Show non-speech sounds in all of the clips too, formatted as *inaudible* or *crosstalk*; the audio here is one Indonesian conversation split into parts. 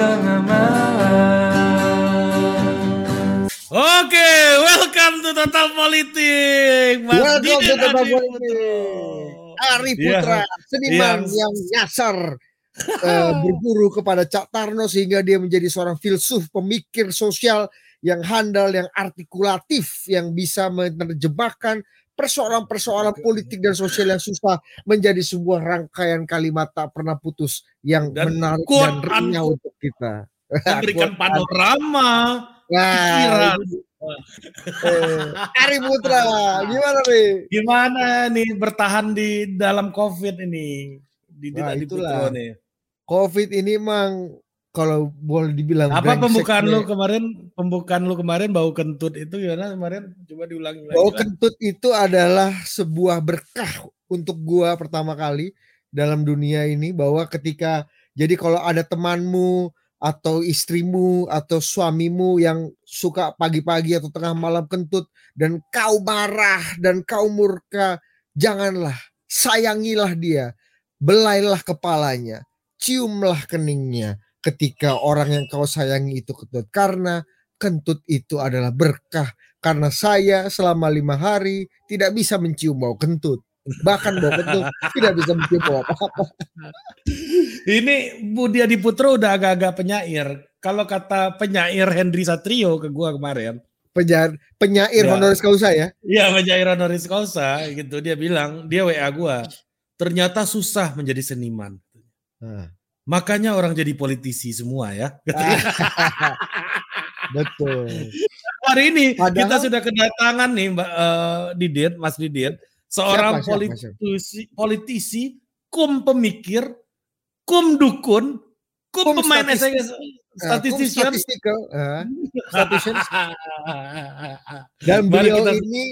tengah malam. Oke, welcome to Total Politik. Mas Welcome to Didin Total Adi Politik. Ari. Putra, seniman Iya. yang nyasar eh, *laughs* berguru kepada Cak Tarno sehingga dia menjadi seorang filsuf, pemikir sosial yang handal, yang artikulatif, yang bisa menerjemahkan persoalan-persoalan politik dan sosial yang susah menjadi sebuah rangkaian kalimat tak pernah putus yang Dan menarik dan renyah untuk kita. *laughs* Memberikan panorama. Nah, pikiran. eh, Ari Putra, gimana nih? Gimana nih bertahan di dalam COVID ini? Didin Wah, Adi itulah. Nih. Covid ini emang kalau boleh dibilang Apa pembukaan lu kemarin? Pembukaan lu kemarin bau kentut itu gimana kemarin? Coba diulangi lagi. Bau lah. kentut itu adalah sebuah berkah untuk gua pertama kali dalam dunia ini bahwa ketika jadi kalau ada temanmu atau istrimu atau suamimu yang suka pagi-pagi atau tengah malam kentut dan kau marah dan kau murka janganlah sayangilah dia belailah kepalanya ciumlah keningnya ketika orang yang kau sayangi itu kentut karena kentut itu adalah berkah. Karena saya selama lima hari tidak bisa mencium bau kentut. Bahkan bau kentut *laughs* tidak bisa mencium bau apa-apa. Ini Budi Adi Putro udah agak-agak penyair. Kalau kata penyair Henry Satrio ke gua kemarin, penyair penyair Ya. honoris causa ya? Iya penyair honoris causa gitu. Dia bilang dia WA gua ternyata susah menjadi seniman. Nah, makanya orang jadi politisi semua ya *laughs* betul hari ini Padahal- kita sudah kedatangan nih Mbak eh, Didit Mas Didit seorang Siapa, siapa, politisi politisi kum pemikir kum dukun kum, Kum pemain statistik. Statistician eh, statistician. *laughs* dan beliau kita- ini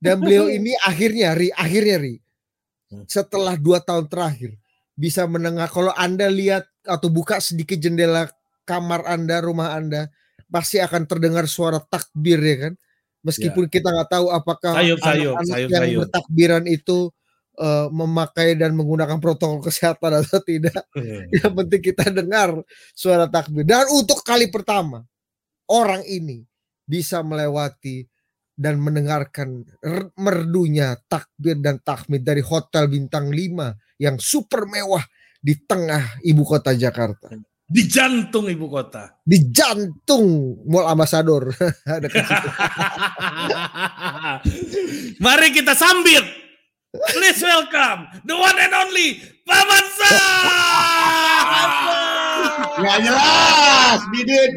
dan beliau ini akhirnya ri akhirnya ri Hmm. setelah dua tahun terakhir bisa menengah kalau anda lihat atau buka sedikit jendela kamar anda rumah anda pasti akan terdengar suara takbir ya kan meskipun kita nggak tahu apakah Sayup-sayup, anak-anak yang sayup-sayup. bertakbiran itu eh, memakai dan menggunakan protokol kesehatan atau tidak yang penting kita dengar suara takbir. Dan untuk kali pertama orang ini bisa melewati dan mendengarkan merdunya takbir dan tahmid dari hotel bintang 5 yang super mewah di tengah ibu kota Jakarta. di jantung ibu kota Di jantung Mall Ambassador. *laughs* *laughs* Mari kita sambit. Please welcome the one and only Paman Sam. Nggak jelas, Didin.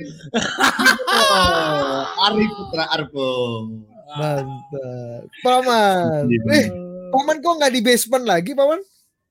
Oh, *laughs* Ari Putra Arpo. Mantap. Paman. Eh, Paman kok nggak di basement lagi, Paman?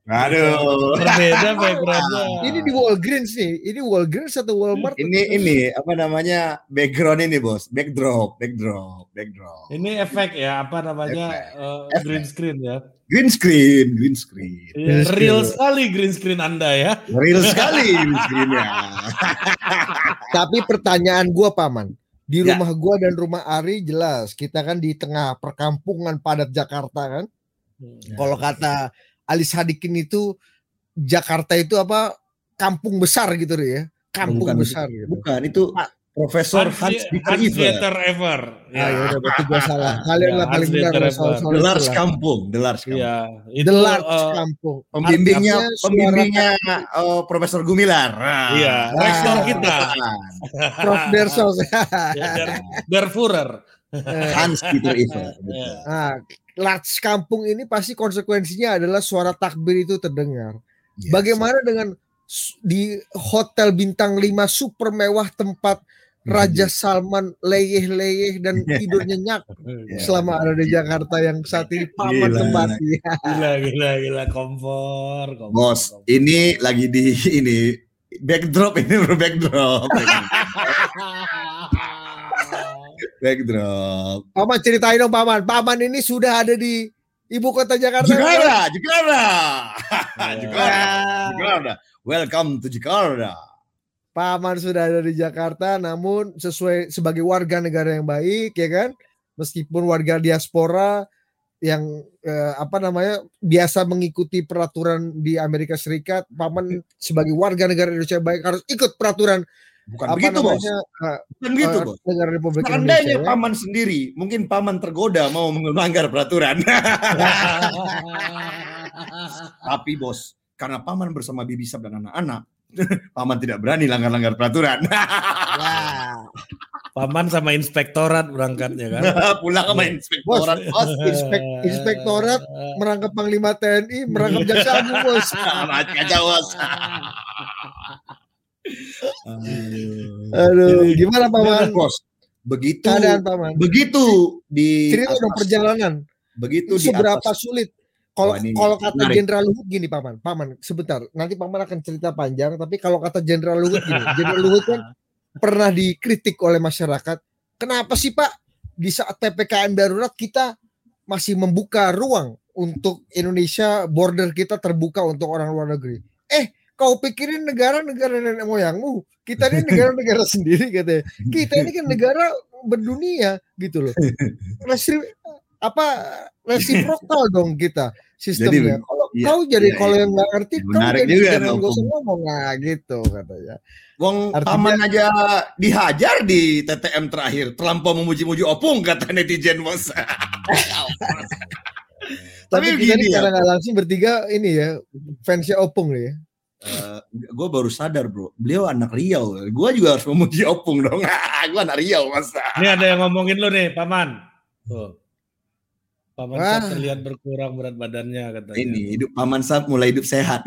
Aduh. Berbeda backgroundnya. Ini di Walgreens nih. Ini Walgreens atau Walmart? Ini ini apa namanya background ini bos, backdrop, backdrop, backdrop. Ini efek ya apa namanya eh, Efek. green screen ya. Green screen, green screen. Iya, Green screen. real sekali green screen Anda ya. Real sekali green screennya. *laughs* Tapi pertanyaan gua paman, di Ya. rumah gua dan rumah Ari jelas kita kan di tengah perkampungan padat Jakarta kan. Kalau kata Ali Sadikin itu Jakarta itu apa kampung besar gitu ya. Kampung Bukan, besar gitu. Bukan itu Profesor Hans Dieter Ever. Ah, ya udah berarti gua *laughs* salah. Kalian Ya, lah paling benar soal Ever. soal The Large. Kampung, The Large Kampung. Iya, itu The large eh, kampung. Pembimbingnya, pembimbingnya eh, Profesor Gumilar. Ah. Iya, Ah. rektor kita. Prof Dersos. *laughs* Ya, Der, Der Führer. Hans Dieter Iver. Iya. Large kampung ini pasti konsekuensinya adalah suara takbir itu terdengar. Yes. Bagaimana dengan di hotel bintang 5 super mewah tempat Raja Salman leyeh-leyeh dan tidur nyenyak Ya. selama ada di Jakarta yang saat ini paman Gila. kembali. Gila, gila, gila, kompor, kompor. Bos, kompor. ini lagi di ini backdrop ini bro backdrop. *laughs* backdrop. Paman ceritain dong paman. Paman ini sudah ada di ibu kota Jakarta. Jakarta, Jakarta. Ya. *laughs* Jakarta. Jakarta. Welcome to Jakarta. Paman sudah ada di Jakarta namun sesuai sebagai warga negara yang baik ya kan. Meskipun warga diaspora yang eh, apa namanya biasa mengikuti peraturan di Amerika Serikat, paman sebagai warga negara Indonesia baik harus ikut peraturan Bukan apa begitu, Bos. namanya eh, Bukan gitu, eh, Bos. negara Republik Seandainya Indonesia. ya. paman sendiri, mungkin paman tergoda mau melanggar peraturan. *laughs* Tapi bos, karena paman bersama Bibi Sab dan anak-anak, *laughs* paman tidak berani langgar-langgar peraturan. Paman sama inspektorat berangkatnya kan. *laughs* Pulang sama inspektorat, bos. Inspek- inspektorat merangkap Panglima TNI, merangkap Jaksa Agung, bos. Kacau, bos. Aduh, gimana paman? bos, begitu Keadaan paman. begitu di Cerita dong perjalanan. begitu di Seberapa sulit? Kalau kalau kata. Jenderal Luhut gini, paman, paman, sebentar. Nanti paman akan cerita panjang. Tapi kalau kata Jenderal Luhut gini, *laughs* Jenderal Luhut kan pernah dikritik oleh masyarakat. Kenapa sih Pak di saat ppkm darurat kita masih membuka ruang untuk Indonesia border kita terbuka untuk orang luar negeri? Eh, kau pikirin negara-negara nenek moyangmu. Kita ini negara-negara sendiri katanya. Kita ini kan negara berdunia gitu loh. Resri, apa resiprokal dong kita sistemnya. Kalau iya, kau jadi iya, kalau iya. yang nggak ngerti, kau Menarik jadi juga jangan gak usah Om. ngomong nah gitu katanya. Wong Artinya- paman aja dihajar di TTM terakhir, terlampau memuji-muji opung kata netizen bos. *laughs* Tapi, Tapi kita gini ini ya. langsung bertiga ini ya fansnya Opung nih ya. Gue baru sadar bro, beliau anak Riau. Gue juga harus memuji *laughs* opung dong. *laughs* gue anak Riau mas. Ini ada yang ngomongin lu nih, Paman. Tuh. Paman Wah. Sat terlihat berkurang berat badannya katanya. Ini hidup paman Sap mulai hidup sehat.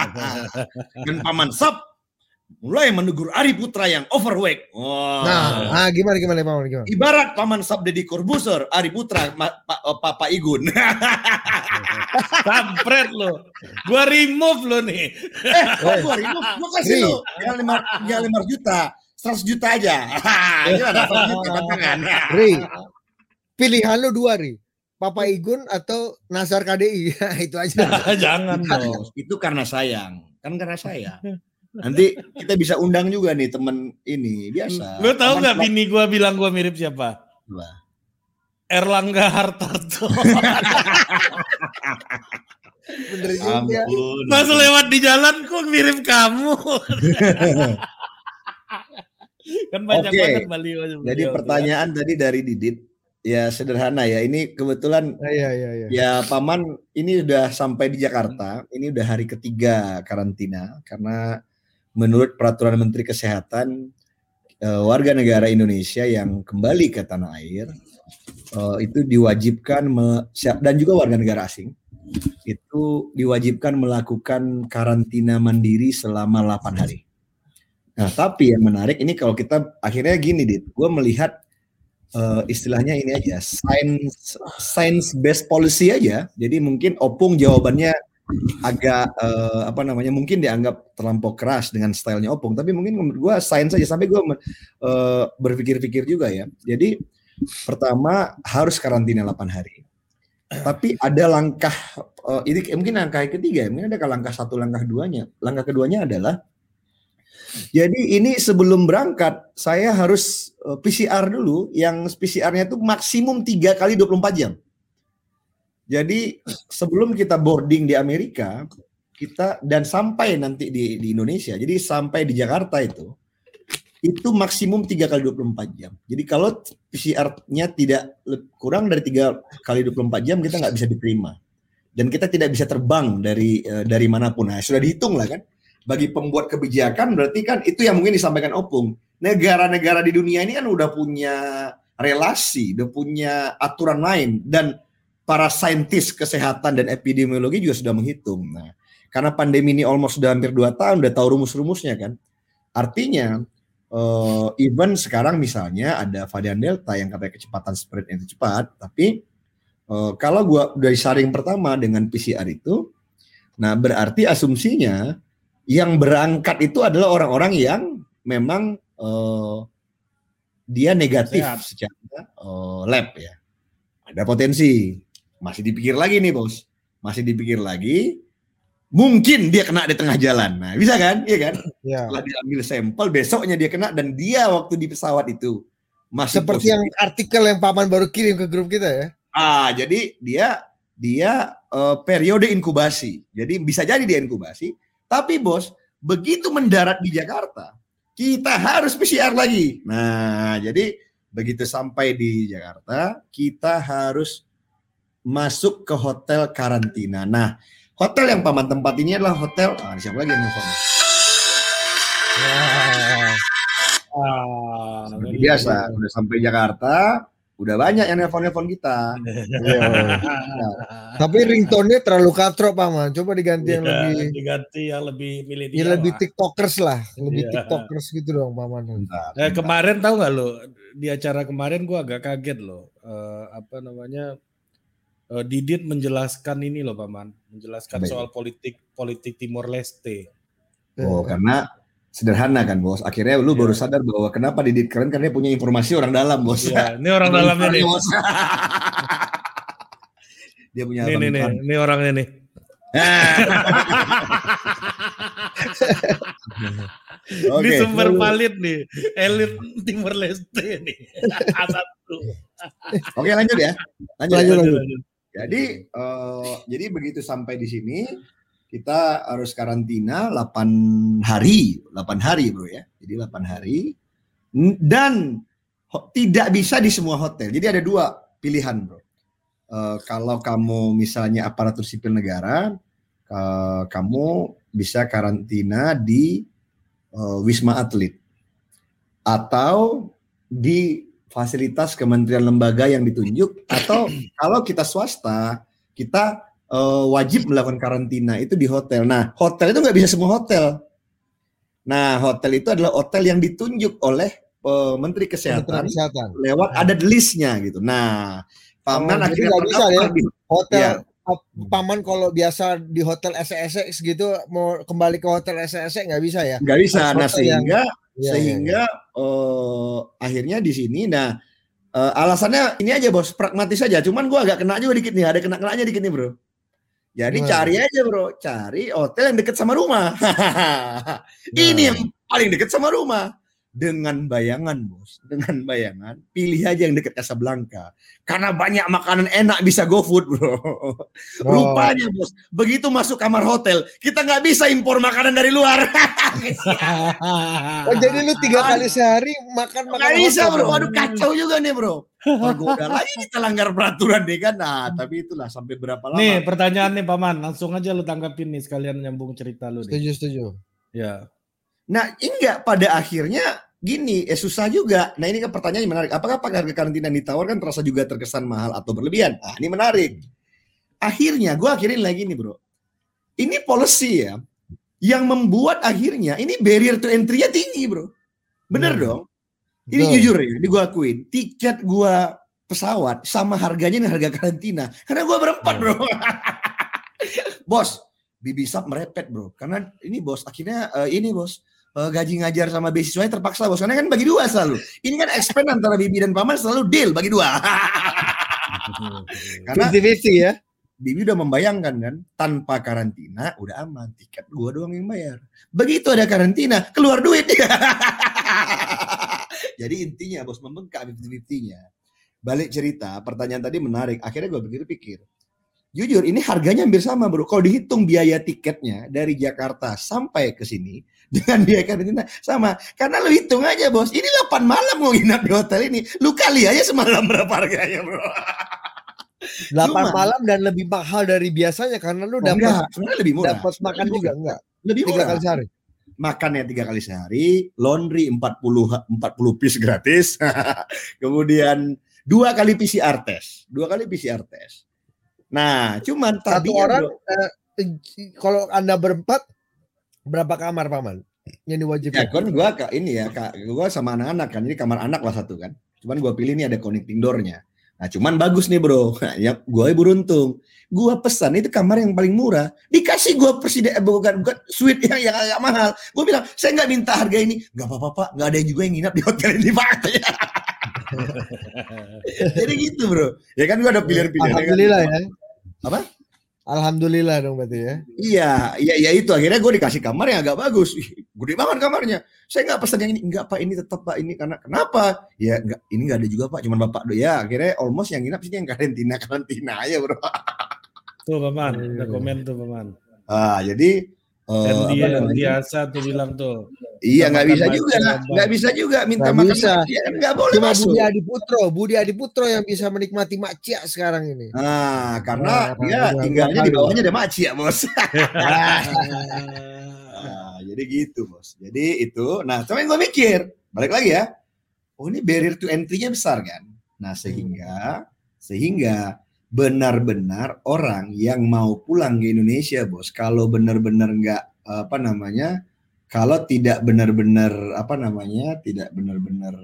*laughs* Dan paman Sap mulai menegur Ari Putra yang overweight. Wah. Nah, ah, gimana gimana Paman gimana? Ibarat paman Sap Deddy Corbuzier, Ari Putra, ma, pa- eh, Papa Igun. *laughs* Kampret lo. Gua remove lo nih. eh, *laughs* gue gue kasih Ri. lu, jangan lima, jangan lima juta, seratus juta aja. *laughs* Gimana? Seratus juta tantangan. Ri, pilihan lu dua Ri. Papa Igun atau Nazar KDI itu aja. Jangan dong. Itu karena sayang, kan karena sayang. Nanti kita bisa undang juga nih temen ini biasa. Lu tahu Paman nggak bini gua bilang gua mirip siapa? Apa? Erlangga Hartarto. *laughs* Bener juga. Ampun. Pas lewat di jalan kok mirip kamu. *laughs* kan banyak Oke. banget baliho Jadi pertanyaan tadi dari Didit, ya sederhana ya. Ini kebetulan Ah, Iya iya iya. Ya paman ini udah sampai di Jakarta. Ini udah hari ketiga karantina karena menurut peraturan Menteri Kesehatan eh, warga negara Indonesia yang kembali ke tanah air eh, itu diwajibkan dan juga warga negara asing itu diwajibkan melakukan karantina mandiri selama 8 hari. Nah tapi yang menarik ini kalau kita akhirnya gini dit, gue melihat eh, istilahnya ini aja science science based policy aja. Jadi mungkin opung jawabannya agak eh, apa namanya mungkin dianggap terlampau keras dengan stylenya opung. Tapi mungkin menurut gua science aja sampai gua eh, berpikir-pikir juga ya. Jadi pertama harus karantina 8 hari. Tapi ada langkah eh, ini mungkin langkah ketiga ya. Mungkin ada langkah satu langkah duanya. Langkah keduanya adalah jadi ini sebelum berangkat saya harus eh, PCR dulu yang PCR-nya itu maksimum 3 kali 24 jam. Jadi sebelum kita boarding di Amerika, kita dan sampai nanti di, di Indonesia, jadi sampai di Jakarta itu itu maksimum 3 kali 24 jam. Jadi kalau PCR-nya tidak kurang dari 3 kali 24 jam kita nggak bisa diterima. Dan kita tidak bisa terbang dari eh, dari mana pun. Nah, sudah dihitung lah kan bagi pembuat kebijakan berarti kan itu yang mungkin disampaikan Opung. Negara-negara di dunia ini kan udah punya relasi, udah punya aturan lain dan para saintis kesehatan dan epidemiologi juga sudah menghitung. Nah, karena pandemi ini almost sudah hampir dua tahun, udah tahu rumus-rumusnya kan. Artinya eh, even sekarang misalnya ada varian delta yang katanya kecepatan spreadnya itu cepat, tapi eh, kalau gua dari saring pertama dengan PCR itu, nah berarti asumsinya yang berangkat itu adalah orang-orang yang memang eh, dia negatif Sehat. secara eh, lab ya. Ada potensi. Masih dipikir lagi nih bos. Masih dipikir lagi. Mungkin dia kena di tengah jalan. Nah bisa kan? Iya kan? Ya. Setelah diambil sampel besoknya dia kena dan dia waktu di pesawat itu masih Seperti yang positif. artikel yang Paman baru kirim ke grup kita ya. Ah, jadi dia dia eh, periode inkubasi. Jadi bisa jadi dia inkubasi, tapi bos, begitu mendarat di Jakarta, kita harus PCR lagi. Nah, jadi begitu sampai di Jakarta, kita harus masuk ke hotel karantina. Nah, hotel yang paman tempat ini adalah hotel. Ah, siapa lagi yang nelfon? Ah, Seperti biasa, udah sampai Jakarta, udah banyak yang nelfon-nelfon kita. Iya. *laughs* Tapi ringtone-nya terlalu katro paman. Coba diganti yang Iya, lebih diganti yang lebih milenial. ya lebih tiktokers lah, lebih Iya. tiktokers gitu dong paman. Bentar, Eh, bentar. kemarin tahu nggak lo di acara kemarin gua agak kaget loh. Eh, apa namanya? Eh, Didit menjelaskan ini loh paman, menjelaskan Baik. soal politik politik Timor Leste. Oh, karena sederhana kan, Bos. Akhirnya lu baru Iya. sadar bahwa kenapa Didit keren karena dia punya informasi orang dalam, Bos. Iya, ini orang dalamnya nih. Bos. *laughs* dia punya Nih nih nih, ini orangnya nih. *laughs* Oke. Ini sumber valid nih, elit Timor Leste nih. *laughs* Oke, lanjut ya. Lanjut. Lanjut, ya. lanjut. Jadi eh, jadi begitu sampai di sini kita harus karantina 8 hari, 8 hari, Bro ya. Jadi 8 hari. Dan tidak bisa di semua hotel. Jadi ada dua pilihan, Bro. Eh, kalau kamu misalnya aparatur sipil negara, eh, kamu bisa karantina di eh, Wisma Atlet atau di fasilitas kementerian lembaga yang ditunjuk atau *clears throat* kalau kita swasta kita eh, wajib melakukan karantina itu di hotel. Nah hotel itu nggak bisa semua hotel. Nah hotel itu adalah hotel yang ditunjuk oleh eh, Menteri Kesehatan Kementerian Kesehatan. lewat ada listnya gitu. Nah paman Oh, akhirnya nggak bisa ya? Hotel Iya. Paman kalau biasa di hotel SSX gitu mau kembali ke hotel SSX nggak bisa ya? nggak bisa. Harus Nah hotel yang- sehingga Iya, sehingga eh, akhirnya di sini nah eh, alasannya ini aja bos pragmatis aja cuman gua agak kena juga dikit nih ada kena kenanya dikit nih bro jadi Gimana? cari aja bro cari hotel yang dekat sama rumah *laughs* ini Nah. yang paling dekat sama rumah dengan bayangan bos dengan bayangan pilih aja yang dekat Casablanca karena banyak makanan enak bisa go food bro Oh. rupanya bos begitu masuk kamar hotel kita nggak bisa impor makanan dari luar Oh jadi lu tiga kali sehari makan makan Nggak bisa bro, waduh kacau juga nih bro. Tergoda *laughs* lagi kita langgar peraturan deh kan. Nah tapi itulah sampai berapa lama. Nih pertanyaan nih paman, langsung aja lu tanggapin nih sekalian nyambung cerita lu nih. Setuju setuju. Ya. Nah enggak pada akhirnya gini, eh susah juga. Nah ini kan pertanyaannya menarik. Apakah harga karantina yang ditawarkan terasa juga terkesan mahal atau berlebihan? Ah ini menarik. Akhirnya gue akhirin lagi nih bro. Ini policy ya, yang membuat akhirnya ini barrier to entry-nya tinggi bro. Bener Hmm. dong. Ini Betul. jujur ya, ini gue akuin. Tiket gue pesawat sama harganya dengan harga karantina. Karena gue berempat bro. *laughs* bos, Bibi Sap merepet bro. Karena ini bos, akhirnya eh, ini bos. Eh, gaji ngajar sama beasiswanya terpaksa bos. Karena kan bagi dua selalu. Ini kan expand antara Bibi dan Paman selalu deal bagi dua. *laughs* Karena 50-50 ya. Bibi udah membayangkan kan, tanpa karantina udah aman, tiket gua doang yang bayar. Begitu ada karantina, keluar duit. *laughs* Jadi intinya bos membengkak 50-50-nya. Balik cerita, pertanyaan tadi menarik. Akhirnya gue pikir-pikir. Jujur, ini harganya hampir sama bro. Kalau dihitung biaya tiketnya dari Jakarta sampai ke sini dengan biaya karantina sama. Karena lu hitung aja bos, ini 8 malam mau nginap di hotel ini. Lu kali aja semalam berapa harganya bro. *laughs* 8 Cuma- malam dan lebih mahal dari biasanya karena lu Oh, dapat enggak, sebenarnya lebih murah. dapat makan Lebih juga enggak? Lebih Tiga murah. kali sehari. makannya tiga kali sehari, laundry 40 ha- 40 piece gratis, *laughs* kemudian dua kali PCR test, dua kali PCR test. Nah, cuman Satu tadinya, orang bro, eh, kalau Anda berempat berapa kamar paman? Yang diwajibkan. ya kan gua ke ini ya, kak, gua sama anak-anak kan, jadi kamar anak lah satu kan. Cuman gua pilih nih ada connecting door-nya. Nah, cuman bagus nih bro, *laughs* ya gua beruntung. Gua pesan itu kamar yang paling murah, dikasih gua presiden eh, bukan bukan suite *laughs* yang yang agak mahal. Gua bilang saya nggak minta harga ini, nggak apa-apa pak, nggak ada yang juga yang nginap di hotel ini pak. *laughs* Jadi gitu bro. Ya kan gua ada pilihan-pilihan. Alhamdulillah ya. Apa? Alhamdulillah dong berarti ya. Iya, iya, iya itu akhirnya gue dikasih kamar yang agak bagus. Ih, gede banget kamarnya. Saya nggak pesan yang ini, enggak pak ini tetap pak ini karena kenapa? Ya enggak, ini nggak ada juga pak, cuman bapak do ya. Akhirnya almost yang nginap sih yang karantina karantina aja bro. Tuh paman, ada komen tuh paman. Ah, jadi Dan apa dia biasa tuh bilang tuh. Iya nggak bisa juga, nggak bisa juga minta Nggak makan bisa. kan nggak boleh Cuma masuk. Budi Adiputro, Budi Adiputro yang bisa menikmati makcia sekarang ini. Nah, karena Nah, dia iya, tinggalnya di iya. bawahnya ada maci ya bos. *laughs* Nah, jadi gitu bos. Jadi itu, nah cuma gue mikir, balik lagi ya. Oh ini barrier to entry-nya besar kan. Nah sehingga sehingga benar-benar orang yang mau pulang ke Indonesia bos, kalau benar-benar nggak apa namanya, kalau tidak benar-benar apa namanya, tidak benar-benar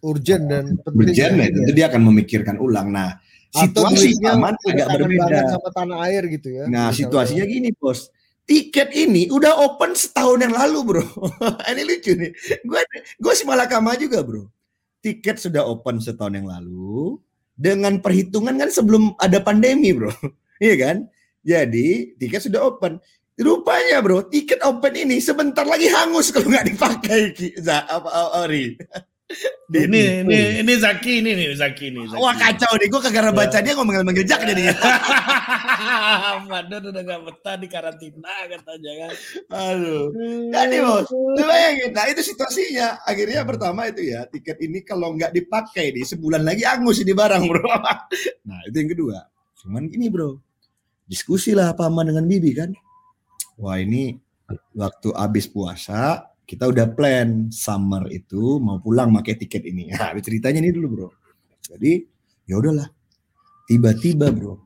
Urgent dan penting. berjalan, ya. ya, tentu dia akan memikirkan ulang. Nah situasi aman agak kangen berbeda. sama tanah air gitu ya. Nah, situasinya gini, Bos. Tiket ini udah open setahun yang lalu, Bro. *laughs* ini lucu nih. Gue gue sih malah kama juga, Bro. Tiket sudah open setahun yang lalu dengan perhitungan kan sebelum ada pandemi, Bro. *laughs* Iya kan? Jadi, tiket sudah open. Rupanya, Bro, tiket open ini sebentar lagi hangus kalau nggak dipakai. Za, apa, Ori. *laughs* Ini ini ini Zaki ini nih Zaki ini. Zaki. Wah kacau nih, gue kagak baca dia ngomong manggil Jak jadinya. *laughs* Madan udah gak betah di karantina katanya kan. Aduh. Jadi bos, lu bayangin, nah itu situasinya. Akhirnya pertama itu ya, tiket ini kalau nggak dipakai di sebulan lagi angus ini barang bro. *laughs* Nah itu yang kedua. Cuman gini bro, diskusi lah paman dengan bibi kan. Wah ini waktu habis puasa kita udah plan summer itu mau pulang pakai tiket ini. *laughs* Nah ceritanya ini dulu bro. Jadi ya udahlah. Tiba-tiba bro,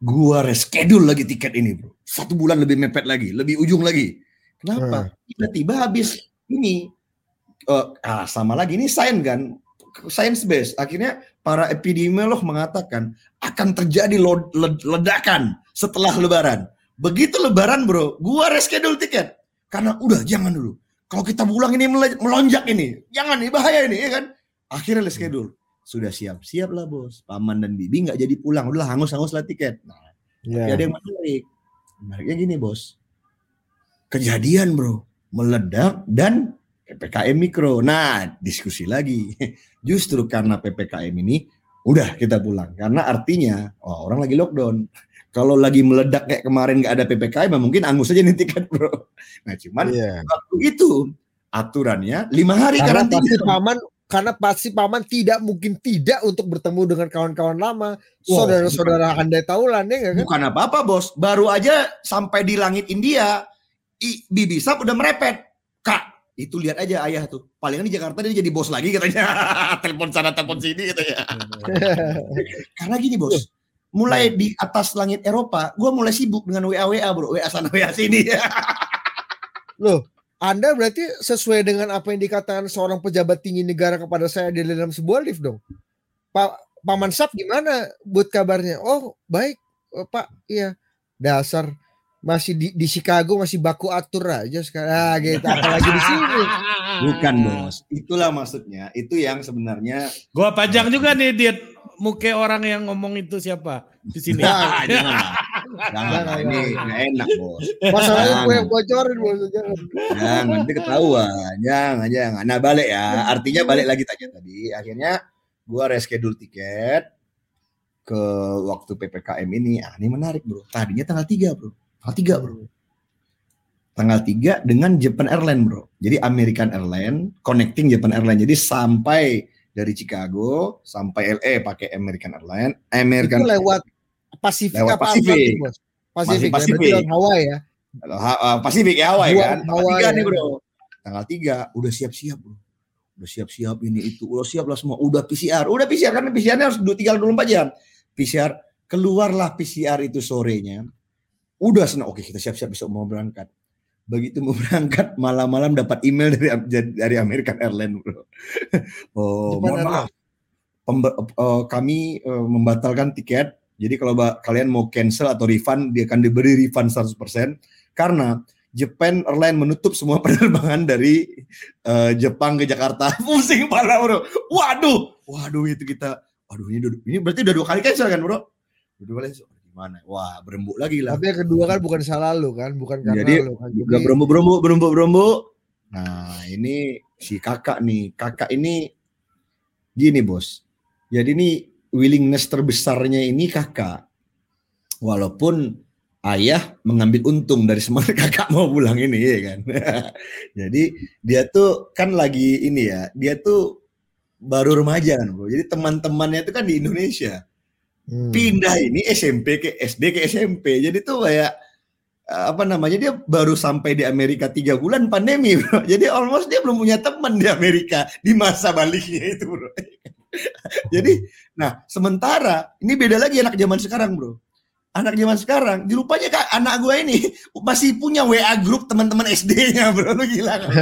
gua reschedule lagi tiket ini bro. Satu bulan lebih mepet lagi, lebih ujung lagi. Kenapa? Tiba-tiba habis ini eh, ah sama lagi ini sains kan, science based. Akhirnya para epidemiolog mengatakan akan terjadi ledakan setelah Lebaran. Begitu Lebaran bro, gua reschedule tiket karena udah jangan dulu. Kalau kita pulang ini melonjak ini, jangan nih bahaya ini ya kan. Akhirnya reschedule. Sudah siap-siap lah bos. Paman dan bibi nggak jadi pulang, udah hangus-hangus lah tiket. Nah, tapi ada yang menarik. Menariknya gini bos. Kejadian bro. Meledak dan PPKM mikro. Nah diskusi lagi. *laughs* Justru karena PPKM ini udah kita pulang. Karena artinya oh, orang lagi lockdown. Kalau lagi meledak kayak kemarin nggak ada PPKM ya mungkin angus aja nih tiket bro. Nah cuman Iya. waktu itu aturannya lima hari Karena karantina. pasti paman karena pasti paman tidak mungkin tidak untuk bertemu dengan kawan-kawan lama, saudara-saudara andai taulan ya kan? Bukan apa-apa bos, baru aja sampai di langit India, I, Bibi Sap udah merepet. Kak, itu lihat aja ayah tuh. Palingan di Jakarta dia jadi bos lagi katanya. *laughs* telepon sana, telepon sini katanya. Karena gini bos, mulai di atas langit Eropa, gue mulai sibuk dengan WA WA bro, WA sana WA sini. *laughs* Loh, Anda berarti sesuai dengan apa yang dikatakan seorang pejabat tinggi negara kepada saya di dalam sebuah lift dong. Pak Paman Sap gimana buat kabarnya? Oh, baik, Oh, Pak. Iya. Dasar masih di, di Chicago masih baku atur aja sekarang. Ah, gitu. Apalagi di sini. *laughs* Bukan bos, itulah maksudnya. Itu yang sebenarnya. Gua pajang juga nih Dit. Muke orang yang ngomong itu siapa di sini. Nah, jangan, jangan, Jangan, ini jangan. nggak enak bos. Masalahnya gue yang bocorin bos. Jangan. Jangan nanti ketahuan. Jangan, jangan. Nah balik ya. Artinya balik lagi tanya tadi. Akhirnya gua reschedule tiket ke waktu PPKM ini. Ah, ini menarik bro. Tadinya tanggal 3 bro. Tanggal 3 bro. Tanggal 3 dengan Japan Airlines bro. Jadi American Airlines connecting Japan Airlines. Jadi sampai dari Chicago sampai LA pakai American Airlines. American Itu lewat Pasifik Lewat apa Pasifik. Pasifik. ya, Pasifik. lewat Hawaii ya. Ha- uh, Pasifik ya Hawaii Gua kan. Tanggal Hawaii, 3 nih ya. bro. Tanggal 3 udah siap-siap bro. Udah siap-siap ini itu. Udah siap lah semua. Udah PCR. Udah PCR karena PCR-nya harus tinggal 24 jam. PCR keluarlah PCR itu sorenya. Udah senang. Oke kita siap-siap besok mau berangkat. Begitu mau *laughs* berangkat malam-malam dapat email dari dari American Airlines bro. *laughs* Oh, Japan mohon maaf. Pembe- eh, kami eh, membatalkan tiket. Jadi kalau kalian mau cancel atau refund, dia akan diberi refund 100% karena Japan Airlines menutup semua *laughs* penerbangan dari eh, Jepang ke Jakarta. Pusing pala bro. Waduh, waduh itu kita. Waduh ini, ini berarti udah dua kali cancel kan bro? Udah dua kali cancel. Mana? Wah, berembuk lagi lah. Tapi yang kedua kan bukan salah lu kan, bukan karena Jadi, lu kan. Udah berembuk-berembuk, berembuk-berembuk. Nah, ini si kakak nih. Kakak ini gini, Bos. Jadi ini willingness terbesarnya ini kakak. Walaupun ayah mengambil untung dari semangat *laughs* kakak mau pulang ini ya kan. *laughs* Jadi dia tuh kan lagi ini ya, dia tuh baru remaja kan, Bro. Jadi teman-temannya itu kan di Indonesia. Hmm. Pindah ini SMP ke SD ke SMP. Jadi tuh kayak eh, apa namanya dia baru sampai di Amerika tiga bulan pandemi bro. *laughs* Jadi almost dia belum punya teman di Amerika di masa baliknya itu bro. *laughs* Jadi nah sementara ini beda lagi anak zaman sekarang bro. Anak zaman sekarang dirupanya kak anak gue ini *laughs* masih punya WA grup teman-teman SD-nya bro. Lu gila kan?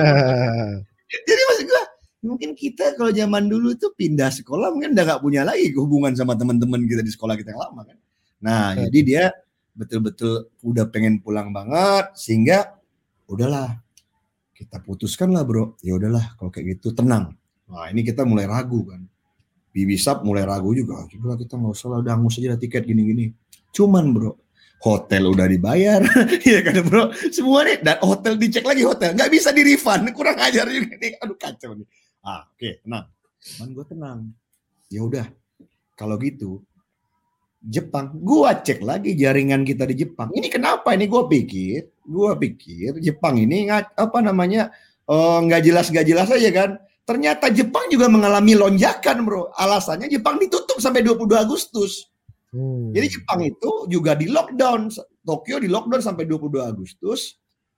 Jadi maksud gue mungkin kita kalau zaman dulu itu pindah sekolah mungkin udah nggak punya lagi hubungan sama teman-teman kita di sekolah kita yang lama kan. Nah, Hmm. jadi dia betul-betul udah pengen pulang banget sehingga udahlah kita putuskan lah bro. Ya udahlah kalau kayak gitu tenang. Nah, ini kita mulai ragu kan. Bibi Sap mulai ragu juga. Udah kita nggak usah lah, udah angus aja tiket gini-gini. Cuman bro, hotel udah dibayar, *laughs* ya kan bro. Semua nih dan hotel dicek lagi hotel, nggak bisa di refund, kurang ajar juga nih. Aduh kacau nih. Ah, oke, tenang. Man gue tenang. Ya udah. Kalau gitu Jepang, gua cek lagi jaringan kita di Jepang. Ini kenapa ini gua pikir, gua pikir Jepang ini apa namanya eh, nggak jelas nggak jelas aja kan. Ternyata Jepang juga mengalami lonjakan, Bro. Alasannya Jepang ditutup sampai 22 Agustus. Hmm. Jadi Jepang itu juga di lockdown. Tokyo di lockdown sampai 22 Agustus.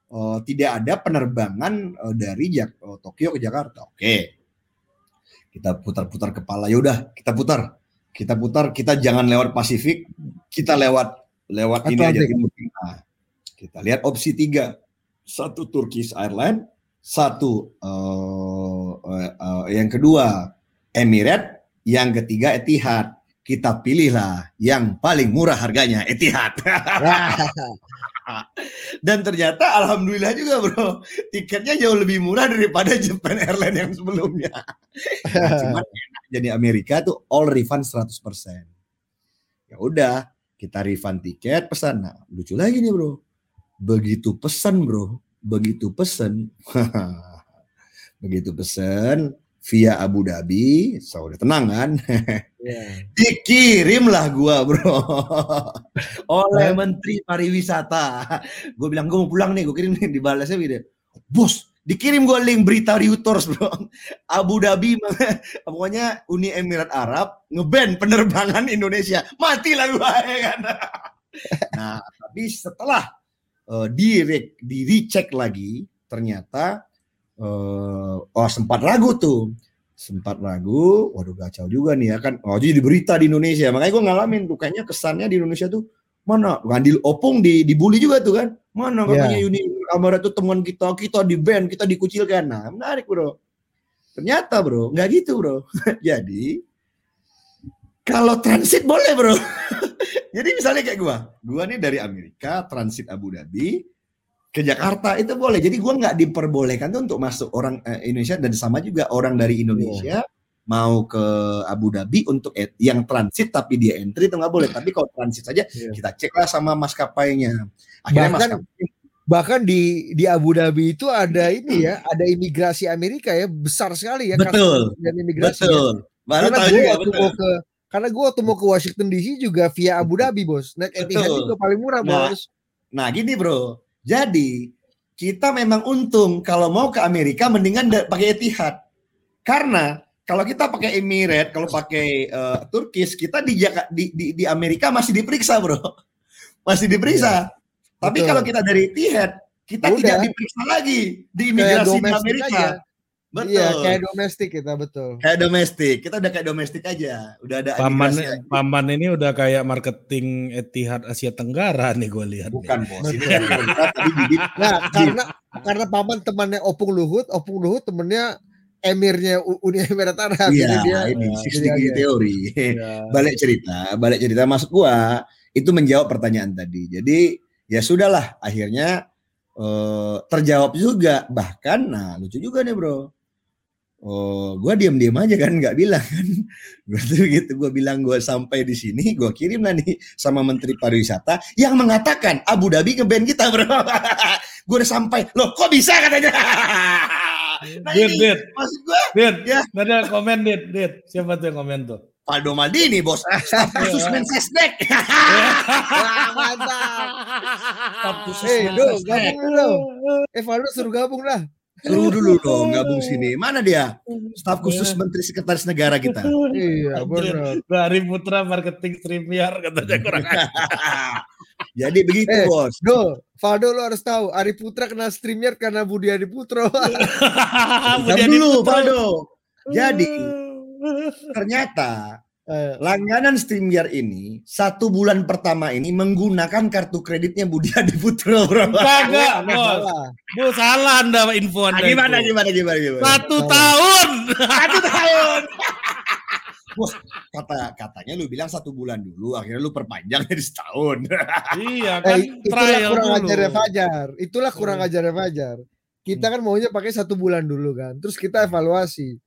Eh, tidak ada penerbangan eh, dari Jak- Tokyo ke Jakarta. Oke. Kita putar-putar kepala. Yaudah, kita putar. Kita putar, kita jangan lewat Pasifik, kita lewat lewat ini aja. Timur Tengah. Kita lihat opsi tiga. Satu Turkish Airlines, satu eh, eh, eh, yang kedua Emirates, yang ketiga Etihad kita pilihlah yang paling murah harganya Etihad. *laughs* *laughs* Dan ternyata alhamdulillah juga bro, tiketnya jauh lebih murah daripada Japan Airlines yang sebelumnya. Nah, *laughs* cuman enak jadi Amerika tuh all refund 100%. Ya udah, kita refund tiket, pesan. Nah, lucu lagi nih bro. Begitu pesan bro, begitu pesan. *laughs* begitu pesan via Abu Dhabi, so udah tenang kan? *laughs* Iya. dikirimlah gua bro oleh? Menteri Pariwisata. Gue bilang gue mau pulang nih, gue kirim nih dibalasnya video. Bos, dikirim gue link berita Reuters bro. Abu Dhabi, *laughs* pokoknya Uni Emirat Arab ngeban penerbangan Indonesia. Mati lah gue *laughs* ya kan. nah, tapi setelah uh, di di recheck lagi, ternyata eh oh sempat ragu tuh sempat ragu, waduh kacau juga nih ya kan. Oh jadi berita di Indonesia, makanya gue ngalamin tuh kayaknya kesannya di Indonesia tuh mana di opung di dibully juga tuh kan. Mana katanya Uni Emirat tuh teman kita, kita di band, kita dikucilkan. Nah, menarik bro. Ternyata bro, nggak gitu bro. *laughs* jadi kalau transit boleh bro. *laughs* jadi misalnya kayak gua, gua nih dari Amerika transit Abu Dhabi, ke Jakarta itu boleh. Jadi gua nggak diperbolehkan tuh untuk masuk orang eh, Indonesia dan sama juga orang dari Indonesia mau ke Abu Dhabi untuk et- yang transit tapi dia entry itu nggak boleh. Tapi kalau transit saja Iya. kita cek lah sama maskapainya. Akhirnya Bahkan- maskapai Bahkan di di Abu Dhabi itu ada ini ya, ada imigrasi Amerika ya besar sekali ya. Betul, dan imigrasi. ya. betul. Baru Karena tahu gue juga waktu betul. mau ke karena gue waktu mau ke Washington DC juga via Abu Dhabi bos. Naik Etihad juga paling murah Nah, bos. Nah gini bro, jadi kita memang untung kalau mau ke Amerika mendingan pakai Etihad. Karena kalau kita pakai Emirates, kalau pakai eh, Turkish, kita di, di, di, di Amerika masih diperiksa bro. *laughs* Masih diperiksa. Tapi Betul. kalau kita dari Etihad, kita Udah. tidak diperiksa lagi di imigrasi di Amerika. aja. Betul. Iya, kayak, kayak domestik kita betul. domestik. Kita udah kayak domestik aja. Udah ada Paman imigrasi. paman ini udah kayak marketing Etihad Asia Tenggara nih gue lihat. nih. Bukan bos. Ini tadi bibit Nah, karena karena paman temannya Opung Luhut, Opung Luhut temennya emirnya Uni Emirat Arab. Iya, dia ini degree aja. teori. Iya. balik cerita, balik cerita masuk gua itu menjawab pertanyaan tadi. Jadi ya sudahlah, akhirnya eh, terjawab juga. Bahkan, nah lucu juga nih bro. Oh, gue diam-diam aja kan, nggak bilang kan. *laughs* Gue tuh gitu, gue bilang gue sampai di sini, gue kirim lah nih sama Menteri Pariwisata yang mengatakan Abu Dhabi ngeband kita bro. *laughs* gue udah sampai, loh kok bisa katanya. *laughs* nah Dit, ini Dit. maksud gue Dit, Ya. ada komen Dit, Dit. Siapa tuh yang komen tuh? Paldo Maldini bos, staf khusus Mensesnek. Wah, mantap. Staf khusus Eh, Do, Mensesnek. gabung dulu. Eh, Valdo suruh gabung lah. Suruh dulu dong gabung sini. Mana dia? Staf khusus Menteri Sekretaris Negara kita. Iya, benar. Dari Putra Marketing Streamiar katanya *laughs* kurang. Jadi begitu Eh, bos. Do, Valdo lo harus tahu, Ari Putra kena streamer karena Budi Adi Putro. Diam *laughs* Budi Adi dulu. Paldo. Jadi ternyata langganan StreamYard ini satu bulan pertama ini menggunakan kartu kreditnya Budi Adi Putro. Kagak, Anda bos. salah. Bu salah Anda info Anda. Ah, gimana, itu. gimana, gimana, gimana? Satu tahun. Satu *laughs* tahun. Wah, kata katanya lu bilang satu bulan dulu, akhirnya lu perpanjang jadi setahun. iya kan Eh, itulah trial kurang dulu. ajarnya Fajar. Itulah kurang Hmm. ajarnya Fajar. Kita kan maunya pakai satu bulan dulu kan. Terus kita evaluasi.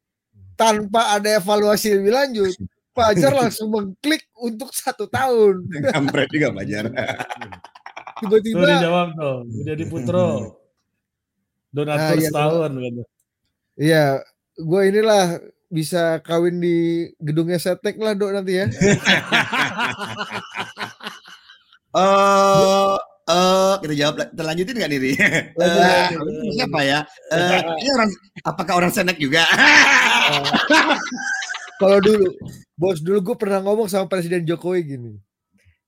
Tanpa ada evaluasi lebih lanjut, *laughs* Fajar langsung mengklik untuk satu tahun. Kampret juga Fajar. Tuh Tiba-tiba dijawab tuh. Jadi Putro. Nah, Donatur iya, setahun gitu. Iya, gue inilah bisa kawin di gedungnya Setek lah dok nanti ya. *laughs* Eh, eh, kita jawab, kita lanjutin nggak nih? Ri? Eh, Lanjut. siapa ya? Eh, ini orang, apakah orang Senek juga? *laughs* Kalau dulu, bos dulu gue pernah ngomong sama Presiden Jokowi gini.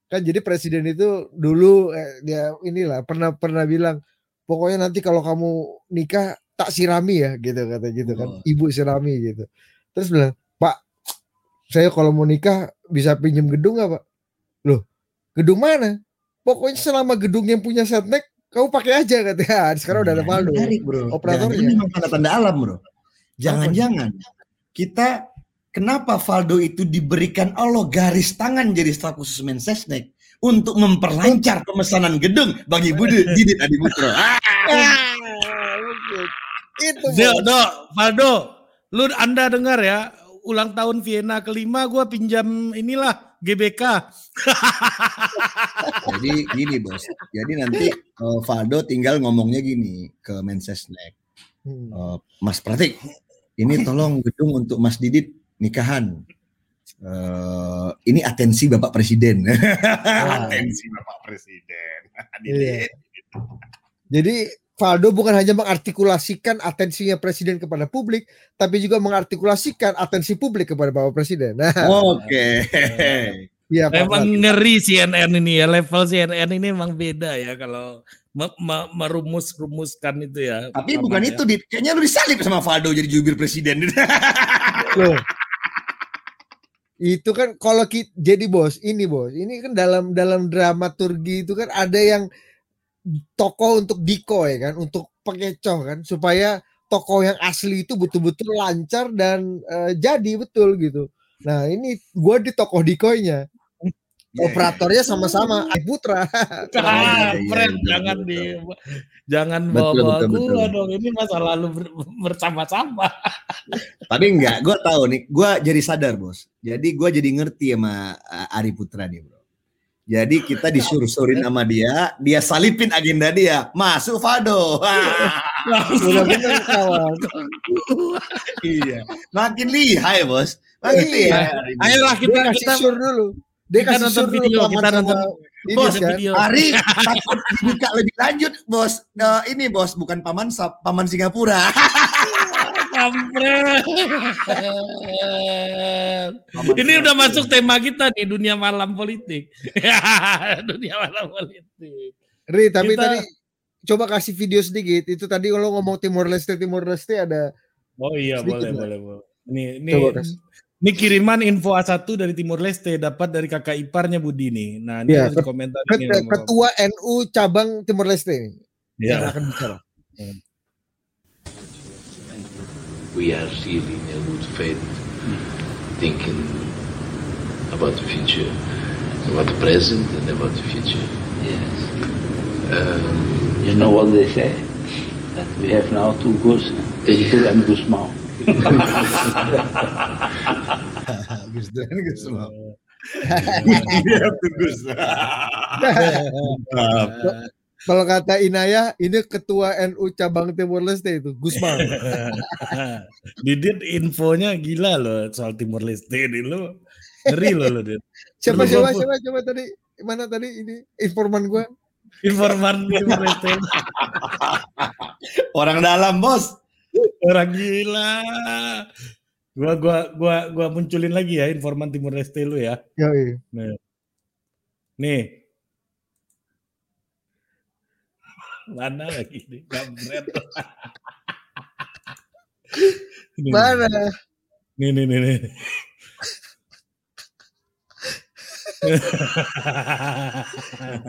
Kan jadi presiden itu dulu eh, dia inilah pernah pernah bilang pokoknya nanti kalau kamu nikah tak sirami ya gitu kata gitu kan. Oh. Ibu sirami gitu. Terus bilang, "Pak, saya kalau mau nikah bisa pinjam gedung nggak, Pak?" Loh, gedung mana? Pokoknya selama gedung yang punya setnek kamu pakai aja katanya. *laughs* Sekarang udah ada Valdo. Menarik, bro. Operatornya. Ini memang tanda-tanda alam, bro. Jangan-jangan kita kenapa Valdo itu diberikan Allah garis tangan jadi staf khusus Mensesnek untuk memperlancar pemesanan gedung bagi Budi *laughs* Didit Adiputro. Ah, Ah. *laughs* Itu Do, Valdo, lu Anda dengar ya, ulang tahun Vienna kelima gua pinjam inilah GBK. *laughs* Jadi gini bos. Jadi nanti eh, Valdo tinggal ngomongnya gini ke Mensesnek. Eh, Mas Pratik, ini tolong gedung untuk Mas Didit nikahan. Eh, ini atensi Bapak Presiden. *laughs* atensi Bapak Presiden. *laughs* Iya. Jadi Valdo bukan hanya mengartikulasikan atensinya presiden kepada publik, tapi juga mengartikulasikan atensi publik kepada Bapak Presiden. Nah, Oke. iya Pak. Emang ngeri CNN ini ya, level CNN ini emang beda ya kalau me- me- merumus-rumuskan itu ya. Tapi bukan ya? itu, Dit. Kayaknya lu disalib sama Valdo jadi jubir presiden. *laughs* Loh. Itu kan kalau kita jadi bos, ini bos, ini kan dalam dalam dramaturgi itu kan ada yang tokoh untuk decoy kan, untuk pengecoh kan, supaya tokoh yang asli itu betul-betul lancar dan eh, jadi betul gitu. Nah ini gue di tokoh decoynya, operatornya sama-sama Putra. Ah, Iya, iya, Fred, betul, jangan betul. di jangan Betul, bawa-bawa gua betul. dong. Ini masa lalu ber- bersama-sama. *laughs* Tapi enggak, gue tahu nih, gue jadi sadar bos. Jadi gue jadi ngerti sama uh, Ari Putra nih bro. Jadi kita disuruh-suruhin sama dia, dia salipin agenda dia, masuk Valdo. Wah, *laughs* Benar-benar kawan. iya, makin lihai bos, makin Iya. lihai. Ayolah kita kasih kita dulu. Dia kita kasih nonton video, kita nonton ini bos kan. video. Ari takut buka lebih lanjut bos. Eh, ini bos bukan paman Sa- paman Singapura. Kampret. Ini udah masuk tema kita nih dunia malam politik. *laughs* dunia malam politik. Ri, tapi Kita- tadi coba kasih video sedikit. Itu tadi kalau ngomong Timor Leste Timor Leste ada Oh iya boleh boleh boleh. Ini ini Coba, kasih. Ini kiriman info A1 dari Timur Leste dapat dari kakak iparnya Budi nih. Nah, ini Iya, harus ket- komentar Ket- ini. ketua NU cabang Timor Leste ini yang Ya. akan bicara. we are really in a good faith, thinking about the future, about the present and about the future. Yes. Um, You know what they say? That we have now two goals, Pedro and Gusmão. *laughs* Gus Dur kan Gus mau. Iya Gus. *laughs* Kalau kata Inaya, ini ketua NU cabang Timur Leste itu, Gusman. *laughs* Didit infonya gila loh soal Timur Leste ini lo. Ngeri loh lo, Dit. Siapa siapa siapa coba tadi mana tadi ini informan gua. Informan Timur Leste. Orang dalam bos. Orang gila. Gua gua gua gua munculin lagi ya informan Timur Leste lu ya. Yoi. Nih. Mana lagi nih? Ini, Mana? Nih nih nih nih.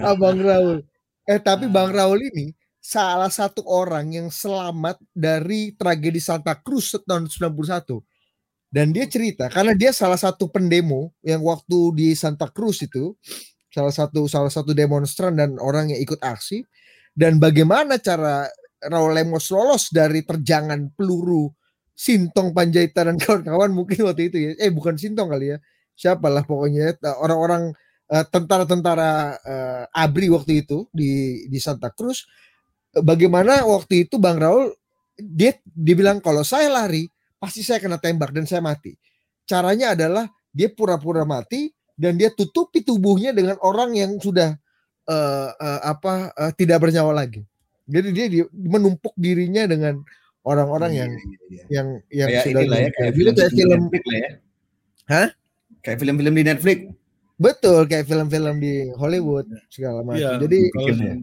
Abang Raul. Eh tapi Bang Raul ini salah satu orang yang selamat dari tragedi Santa Cruz tahun 91. Dan dia cerita karena dia salah satu pendemo yang waktu di Santa Cruz itu salah satu salah satu demonstran dan orang yang ikut aksi. Dan bagaimana cara Raul Lemos lolos dari terjangan peluru Sintong Panjaitan dan kawan-kawan mungkin waktu itu ya. Eh bukan Sintong kali ya. Siapalah pokoknya eh, orang-orang eh, tentara-tentara eh, ABRI waktu itu di di Santa Cruz bagaimana waktu itu Bang Raul dia dibilang kalau saya lari pasti saya kena tembak dan saya mati caranya adalah dia pura-pura mati dan dia tutupi tubuhnya dengan orang yang sudah eh, eh, apa eh, tidak bernyawa lagi jadi dia di- menumpuk dirinya dengan orang-orang yang Iya, iya, iya. yang yang Kayak sudah inilah ya, kayak Jadi film, kayak film Netflix lah ya. Hah? Kayak film-film di Netflix. betul kayak film-film di Hollywood segala macam. Iya, Jadi kalau bikinnya.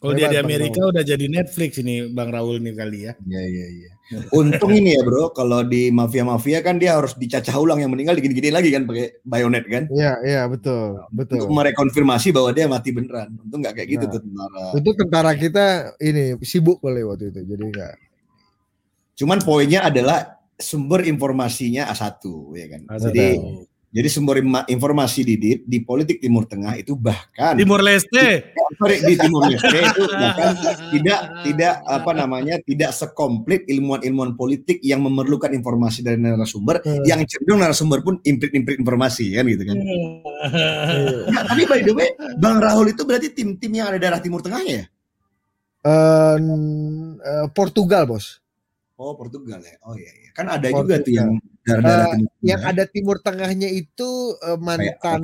Kalau dia di Bang Amerika udah jadi Netflix ini Bang Raul nih kali ya. Iya iya iya. Untung ini ya bro, kalau di mafia-mafia kan dia harus dicacah ulang yang meninggal digini-gini lagi kan pakai bayonet kan. Iya, iya betul, betul. Untuk merekonfirmasi bahwa dia mati beneran. Untung nggak kayak gitu Nah. tuh tentara. Itu tentara kita ini sibuk kali waktu itu. Jadi enggak. Cuman poinnya adalah sumber informasinya A1 ya kan. Asal Jadi tahu. Jadi sumber informasi di di, di politik Timur Tengah itu bahkan Timur Leste. sorry, di Timur Leste itu bahkan tidak tidak apa namanya tidak sekomplit ilmuwan-ilmuwan politik yang memerlukan informasi dari narasumber Hmm. yang cenderung narasumber pun imprit-imprit informasi kan gitu kan. Iya. Nah, tapi by the way, Bang Rahul itu berarti tim-tim yang ada daerah Timur Tengah ya? N- eh, Portugal, Bos. Oh Portugal ya. Oh iya, iya. kan ada Portugal. juga tuh yang daerah-daerah Eh, Timur Tengah. Yang ada Timur Tengahnya itu eh, mantan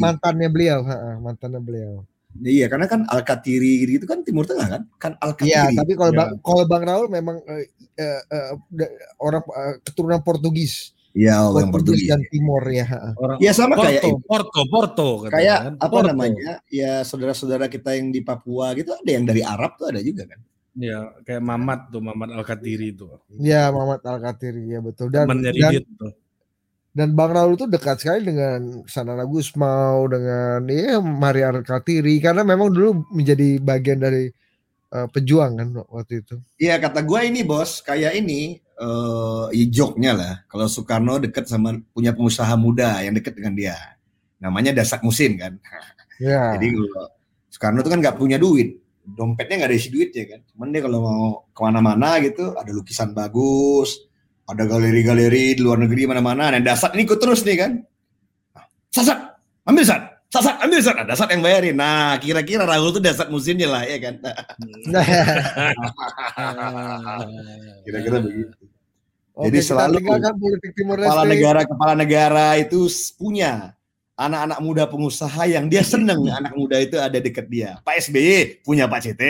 mantannya beliau, ha, mantannya beliau. Iya, karena kan Alkatiri gitu kan Timur Tengah kan? Kan Alkatiri. Iya, tapi kalau Ya. Bang kalau Bang Raul memang eh, eh, eh, da- orang eh, keturunan Portugis, Iya, oh, yang Portugis Portugis. dan Timor ya. Orang Ya sama Porto, kayak Porto, Porto, katanya kayak kan. apa Porto. namanya? Ya saudara-saudara kita yang di Papua gitu ada yang dari Arab tuh ada juga kan? Ya, kayak Mamat tuh, Mamat Al-Katiri tuh. Ya, Muhammad Al-Katiri ya betul. Dan Temannya dan, Didit tuh. dan Bang Raul itu dekat sekali dengan Sanana Gusmao dengan ya Maria Al-Katiri karena memang dulu menjadi bagian dari eh, pejuang kan waktu itu. Iya kata gua ini bos kayak ini eh ya joknya lah. Kalau Soekarno deket sama punya pengusaha muda yang deket dengan dia, namanya Dasak Musin kan. Ya. *laughs* Jadi kalau Soekarno tuh kan nggak punya duit, dompetnya nggak ada isi duit ya kan. Cuman dia kalau mau ke mana-mana gitu, ada lukisan bagus, ada galeri-galeri di luar negeri mana-mana. Nah Dasat ini ikut terus nih kan. Nah, Sasat, ambil Sat. Sasat, ambil Sat. Nah, Dasat yang bayarin. Nah kira-kira Rahul tuh Dasat musimnya lah ya kan. *laughs* Kira-kira begitu. Oke, Jadi selalu Kepala negara kepala negara itu punya anak-anak muda pengusaha yang dia seneng *laughs* anak muda itu ada dekat dia. Pak SBY punya Pak CT.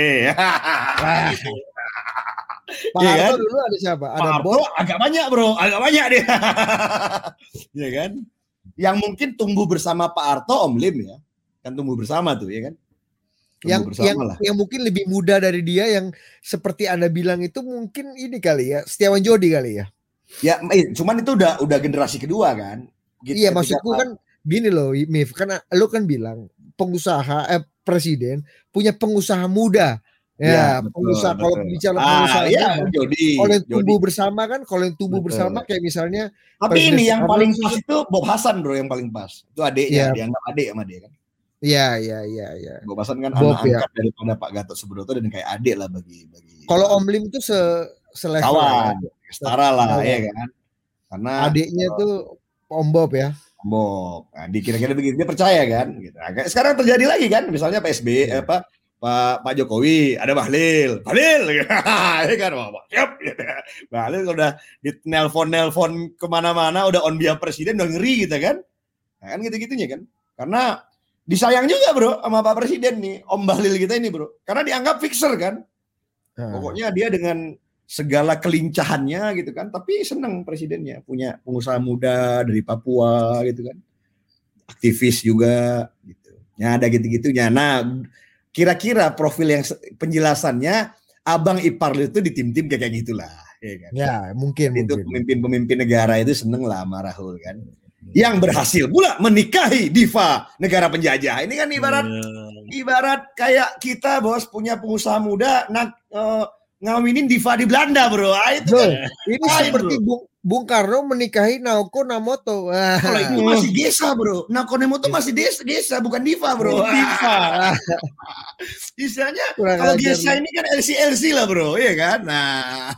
Pak Iya Harto kan? dulu ada siapa? Pak Ada Harto agak banyak bro, agak banyak dia. *laughs* Iya kan? Yang mungkin tumbuh bersama Pak Harto Om Lim ya. Kan tumbuh bersama tuh ya kan? Tumbuh yang bersama yang lah. yang mungkin lebih muda dari dia yang seperti anda bilang itu mungkin ini kali ya Setiawan Jodi kali ya Ya, eh, cuman itu udah udah generasi kedua kan? Gitu, iya maksudku kan gini loh Mif kan lu kan bilang pengusaha eh presiden punya pengusaha muda ya Iya, betul, pengusaha kalau betul. bicara Ah, pengusaha iya, muda, Jody. kalau yang Jody. tumbuh bersama kan kalau yang tumbuh Betul. bersama kayak misalnya Tapi ini yang paling itu- pas itu Bob Hasan bro yang paling pas. Itu adiknya, Iya. dianggap adik sama dia kan. ya ya ya ya Bob Hasan kan Bob, anak ya. angkat daripada Pak Gatot Subroto dan kayak adik lah bagi bagi kalau Om Lim itu se selevel kawan, setara lah ya kan. Karena Adiknya tuh Om Bob ya. Bob. Nah, dikira-kira begitu dia percaya kan. Gitu. Nah, sekarang terjadi lagi kan, misalnya Pak SBY, eh, apa Pak Pak Jokowi, ada Bahlil, Bahlil, gitu. *laughs* ya kan, siap. Gitu. Bahlil udah di nelpon-nelpon ke mana-mana, udah on behalf presiden, udah ngeri gitu kan. Nah, kan gitu-gitunya kan. Karena disayang juga bro sama Pak Presiden nih, Om Bahlil kita ini bro. Karena dianggap fixer kan. Nah, Pokoknya dia dengan segala kelincahannya gitu kan, tapi senang presidennya punya pengusaha muda dari Papua gitu kan, aktivis juga gitu. Ya ada gitu-gitunya. Nah, kira-kira profil yang penjelasannya abang ipar itu di tim-tim kayak gitulah, ya kan? ya mungkin Itu pemimpin-pemimpin negara itu seneng lah sama Rahul kan. Yang berhasil pula menikahi diva negara penjajah. Ini kan ibarat ibarat kayak kita bos punya pengusaha muda nak eh, ngawinin diva di Belanda bro ah, itu Bro, kan ini Lain, seperti Bung, Bung Karno menikahi Naoko Namoto. Wah. kalau itu masih gesa bro Nakonemo tuh masih desa gesa bukan diva bro Diva. *laughs* istilahnya kalau lu. ini kan LC LC lah bro iya kan nah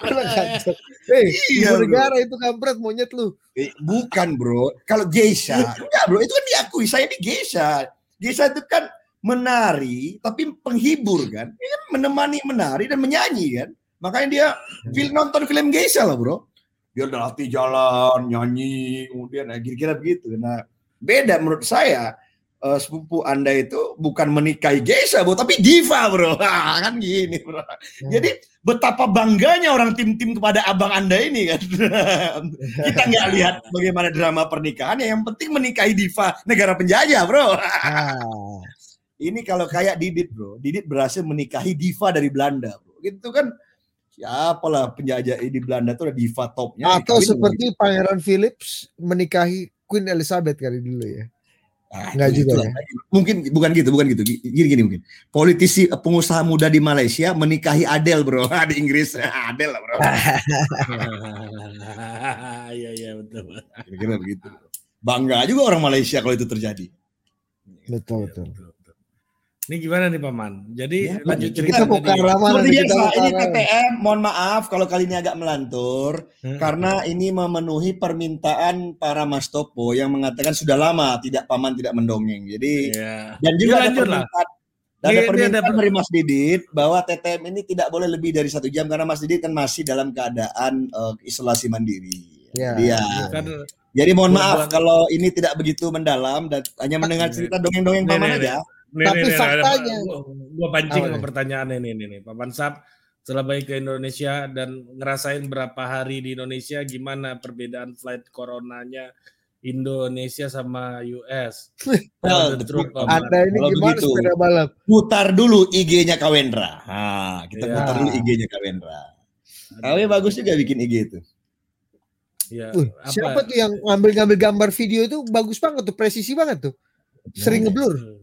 Kurang ajar. Eh, Iya, bro. negara itu kampret monyet lu. Eh, bukan bro kalau geisha *laughs* enggak bro itu kan diakui saya ini geisha geisha itu kan menari tapi penghibur kan? Dia kan menemani menari dan menyanyi kan? Makanya dia film nonton film geisha lah bro. Dia udah latih jalan nyanyi kemudian nah, kira-kira begitu. Nah beda menurut saya eh, sepupu anda itu bukan menikahi geisha bro tapi diva bro. *laughs* Ah, kan gini bro. Jadi betapa bangganya orang tim-tim kepada abang anda ini kan? *laughs* Kita nggak lihat bagaimana drama pernikahannya. Yang penting menikahi diva negara penjajah bro. Ah, ini kalau kayak Didit bro. Didit berhasil menikahi diva dari Belanda bro. Gitu kan? Siapalah penjajah di Belanda itu ada diva topnya atau seperti Pangeran Philips menikahi Queen Elizabeth kali dulu ya. Ah, Nggak itu- juga itulah. mungkin bukan gitu bukan gitu. Gini gini mungkin. Politisi pengusaha muda di Malaysia menikahi Adele bro. *laughs* Di Inggris. *laughs* Adele lah bro. *laughs* Iya iya betul. kira-kira begitu bangga juga orang Malaysia kalau itu terjadi. Betul. betul. Ini gimana nih paman? Jadi Ya, lanjut cerita Kita Seperti nih? Kita biasa, ini TTM, mohon maaf kalau kali ini agak melantur, Hmm. karena ini memenuhi permintaan para Mas Topo yang mengatakan sudah lama tidak paman tidak mendongeng. Jadi Iya. dan juga Ya, ada lah. permintaan, ada permintaan ada- dari Mas Didit bahwa TTM ini tidak boleh lebih dari satu jam karena Mas Didit kan masih dalam keadaan eh, isolasi mandiri. Ya, Jadi, ya. ya. Kan Jadi mohon Buat- maaf kalau ini tidak begitu mendalam dan hanya mendengar cerita dongeng-dongeng paman nih, aja. Nih, Tapi nih, nih, faktanya- ada- gua, pancing sama nih? pertanyaan ini nih, nih. Paman Sap setelah balik ke Indonesia dan ngerasain berapa hari di Indonesia gimana perbedaan flight coronanya Indonesia sama US. The truth, Paman. Anda ini Kalau gimana begitu. sepeda balap? putar dulu IG-nya Kawendra. Nah, kita Iya. putar dulu IG-nya Kawendra. Kawe bagus juga bikin IG itu. Ya, Wih, apa? siapa tuh yang ngambil-ngambil gambar video itu bagus banget tuh, presisi banget tuh. Sering ngeblur.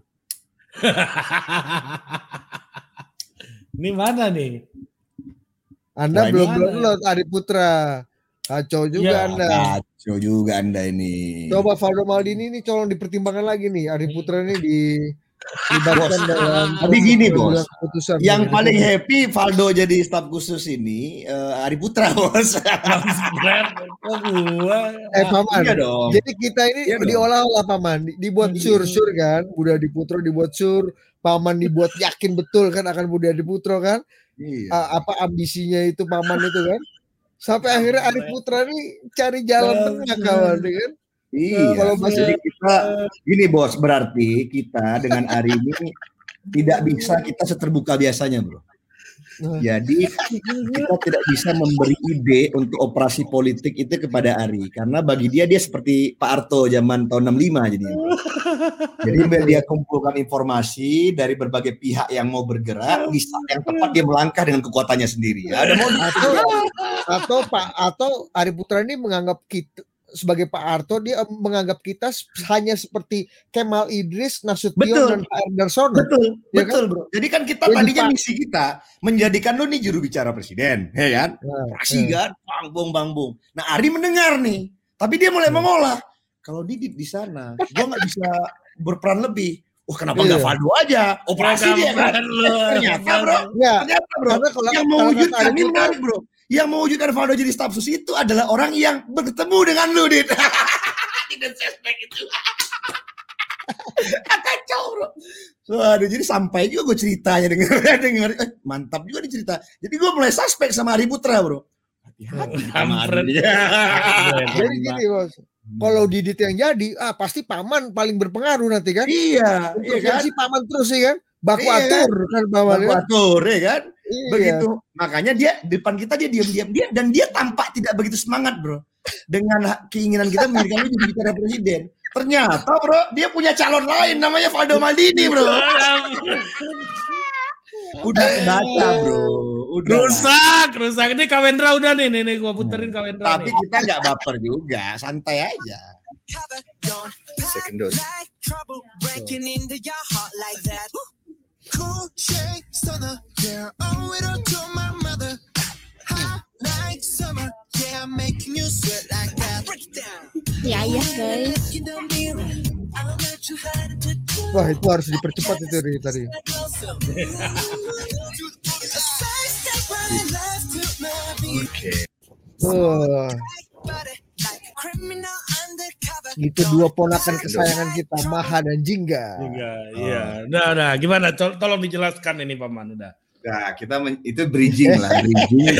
Ini mana nih? Anda Wah, ini belum download Ari Putra. Kacau juga Ya, Anda. Kacau juga Anda ini. Coba Valdo Maldini ini colong dipertimbangkan lagi nih. Ari Putra ini dalam Tapi gini, Bos. keputusan. Yang paling happy Valdo jadi staf khusus ini eh, Ari Putra, *laughs* Bos. Gua. eh paman. Iya dong. Jadi kita ini Iya diolah-olah paman, Di- dibuat Iya. sur-sur kan, Budha Diputro dibuat sur, paman dibuat yakin betul kan akan Budha Diputro kan, Iya. A- apa ambisinya itu paman itu kan, sampai akhirnya Ari Putra nih cari jalan tengah kawan, ya kan? Iya. kalau masih- Jadi kita gini bos, berarti kita dengan Ari ini tidak bisa kita seterbuka biasanya, bro. Nah. Jadi kita tidak bisa memberi ide untuk operasi politik itu kepada Ari karena bagi dia dia seperti Pak Arto zaman tahun 65 jadi. Jadi dia kumpulkan informasi dari berbagai pihak yang mau bergerak di saat yang tepat dia melangkah dengan kekuatannya sendiri. Ya, ada mau Atau atau Pak atau Ari Putra ini menganggap kita sebagai Pak Arto dia menganggap kita hanya seperti Kemal Idris, Nasution Betul. dan Pak Darsono. Betul, Ya betul bro. Jadi kan kita Jadi, tadinya Pak- misi kita menjadikan lu nih juru bicara presiden, ya kan? Nah, Fraksi kan, bang bung bang bung. Nah Ari mendengar nih, tapi dia mulai Hmm. mengolah. Kalau Didit di sana, gua nggak bisa berperan lebih. Oh kenapa nggak Iya. Valdo aja? Operasi dia kan. Ternyata bro, Ya, ternyata bro. karena kalau yang mewujudkan ini kan, menarik bro. Yang mewujudkan Valdo jadi staf sus itu adalah orang yang bertemu dengan lu, Dit. *laughs* Di The Suspect itu. *laughs* Kacau bro. Waduh, jadi sampai juga gue ceritanya denger, *laughs* denger, eh, mantap juga nih cerita. Jadi gue mulai suspek sama Ari Putra bro. Hati-hati jadi gini bos. Kalau Didit yang jadi, ah pasti paman paling berpengaruh nanti kan. Iya, Untuk iya kan? si paman terus ya kan. Baku Iya. atur kan paman Baku kan. atur, ya kan? Iya. begitu. Makanya dia depan kita dia diam-diam. Dia dan dia tampak tidak begitu semangat bro. Dengan keinginan kita menjadikan dia jadi bicara presiden. Ternyata bro dia punya calon lain namanya Valdo Maldini bro. *laughs* Udah kebaca bro. Udah lah. rusak, rusak. Ini Kawendra udah nih, nih, nih. Gua puterin Kawendra tapi nih. kita nggak baper juga. Santai aja. Second dose Cool shade stunner, yeah, owe it all to my mother. Hot like summer, yeah, I'm making you sweat like that. Break it down. Ya ya guys. Wah itu harus dipercepat itu dari tadi. Closer. To the itu dua ponakan kesayangan kita, Maha dan Jingga. Juga, iya. Nah, nah, gimana? Tol- Tolong dijelaskan ini paman udah. Nah, kita men- itu bridging lah, bridging. *laughs*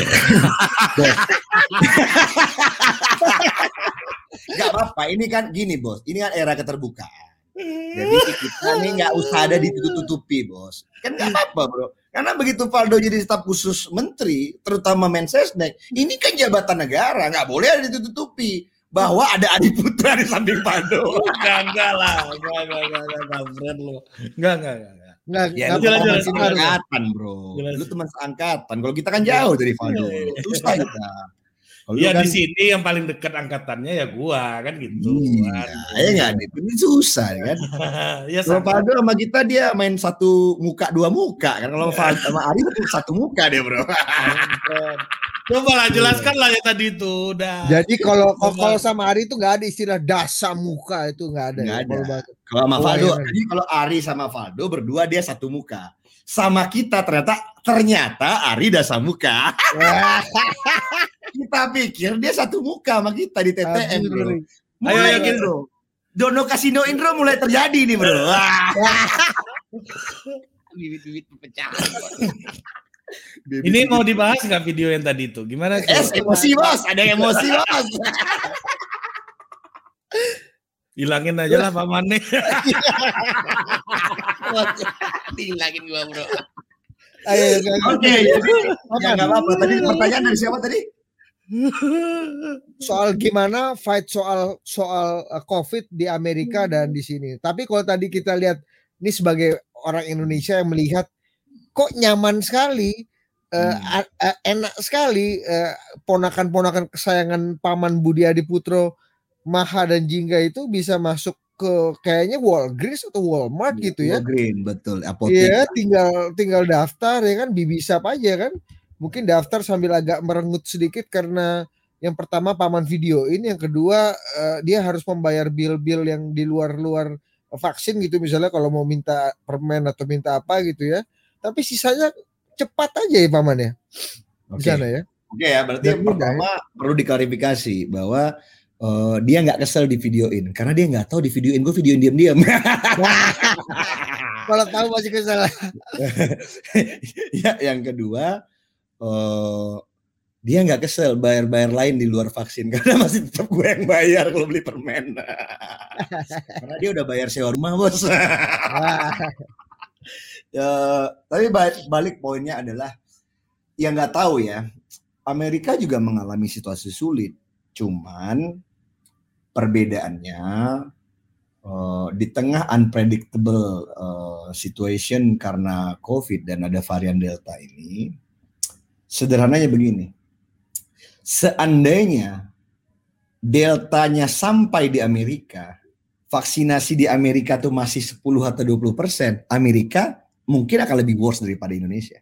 Gak apa-apa, ini kan gini bos, ini kan era keterbukaan. Jadi kita nih nggak usah ada ditutup-tutupi bos. Kan nggak apa-apa bro. Karena begitu Valdo jadi staf khusus menteri, terutama Mensesnek, ini kan jabatan negara, nggak boleh ada ditutupi bahwa ada Adi Putra di samping Valdo. *laughs* Enggak, enggak lah. Enggak, enggak, enggak, enggak, lu. Enggak, enggak, enggak. enggak. Nggak, Ya, nggak lu jelas, apa-apa, teman jelas, Sinar. seangkatan bro. Jelas. Lu teman seangkatan. Kalau kita kan jauh dari Valdo. Susah kita. Kalau lu Iya kan di sini yang paling dekat angkatannya ya gua kan gitu. Iya, ya nggak Dit? Ini susah kan. *laughs* ya Kalau sama. Valdo sama kita dia main satu muka dua muka kan. Kalau sama Ari tuh satu muka dia bro. Coba lah jelaskan lah ya tadi itu udah. Jadi kalau Coba. kalau sama Ari itu nggak ada istilah dasa muka itu nggak ada. Nggak ya, ada. kalau sama Oh, Valdo, iya. jadi kalau Ari sama Valdo berdua dia satu muka. Sama kita ternyata ternyata Ari dasa muka. *laughs* Kita pikir dia satu muka sama kita di TTM bro. Mulai Ayo, ayo, nih, bro. Dono Kasino Indro mulai terjadi nih bro. Wah. *laughs* Bibit-bibit pecahan. *laughs* Ini mau dibahas nggak video yang tadi itu? Gimana? Es emosi bos, ada emosi bos. *laughs* Hilangin aja lah pamannya. *laughs* Hilangin gua bro. Ayo, ayo, ayo. Oke, jadi ya nggak apa-apa. Tadi pertanyaan dari siapa tadi? soal gimana fight soal soal uh, COVID di Amerika dan di sini. Tapi kalau tadi kita lihat ini sebagai orang Indonesia yang melihat kok nyaman sekali, Hmm. a- a- enak sekali eh, ponakan-ponakan kesayangan paman Budi Adiputro, Maha dan Jingga itu bisa masuk ke kayaknya Walgreens atau Walmart gitu ya. Green betul. Apotek. Iya, tinggal tinggal daftar ya kan bibisap aja kan. Mungkin daftar sambil agak merengut sedikit karena yang pertama paman video ini, yang kedua eh, dia harus membayar bill-bill yang di luar-luar vaksin gitu misalnya kalau mau minta permen atau minta apa gitu ya. Tapi sisanya cepat aja ya paman ya di Oke. sana ya. Oke ya, berarti Dan yang mudah, pertama perlu diklarifikasi bahwa eh, dia nggak kesel di videoin karena dia nggak tahu di videoin gue videoin diam-diam. *laughs* Kalau tahu masih kesalahan. ya, yang kedua eh dia nggak kesel bayar-bayar lain di luar vaksin *laughs* karena masih tetap gue yang bayar kalau beli permen. *laughs* karena dia udah bayar sewa rumah bos. Ya, tapi balik, poinnya adalah yang nggak tahu ya Amerika juga mengalami situasi sulit. Cuman perbedaannya eh, di tengah unpredictable eh, situation karena COVID dan ada varian Delta ini, sederhananya begini. Seandainya Deltanya sampai di Amerika, vaksinasi di Amerika tuh masih 10 atau 20 persen, Amerika mungkin akan lebih worse daripada Indonesia.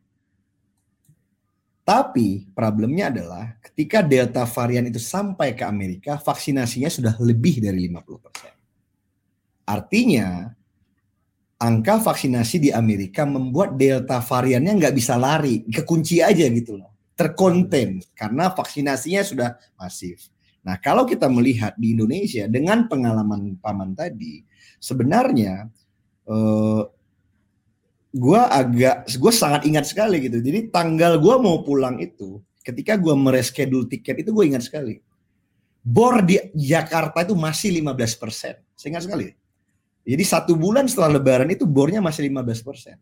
Tapi problemnya adalah ketika Delta varian itu sampai ke Amerika, vaksinasinya sudah lebih dari 50%. Artinya angka vaksinasi di Amerika membuat delta variannya nggak bisa lari, kekunci aja gitu loh, terkonten karena vaksinasinya sudah masif. Nah kalau kita melihat di Indonesia dengan pengalaman paman tadi, sebenarnya eh, gue agak, gue sangat ingat sekali gitu. Jadi tanggal gue mau pulang itu, ketika gue mereschedule tiket itu gue ingat sekali. Bor di Jakarta itu masih 15 persen, saya ingat sekali. Jadi satu bulan setelah Lebaran itu bornya masih 15 persen.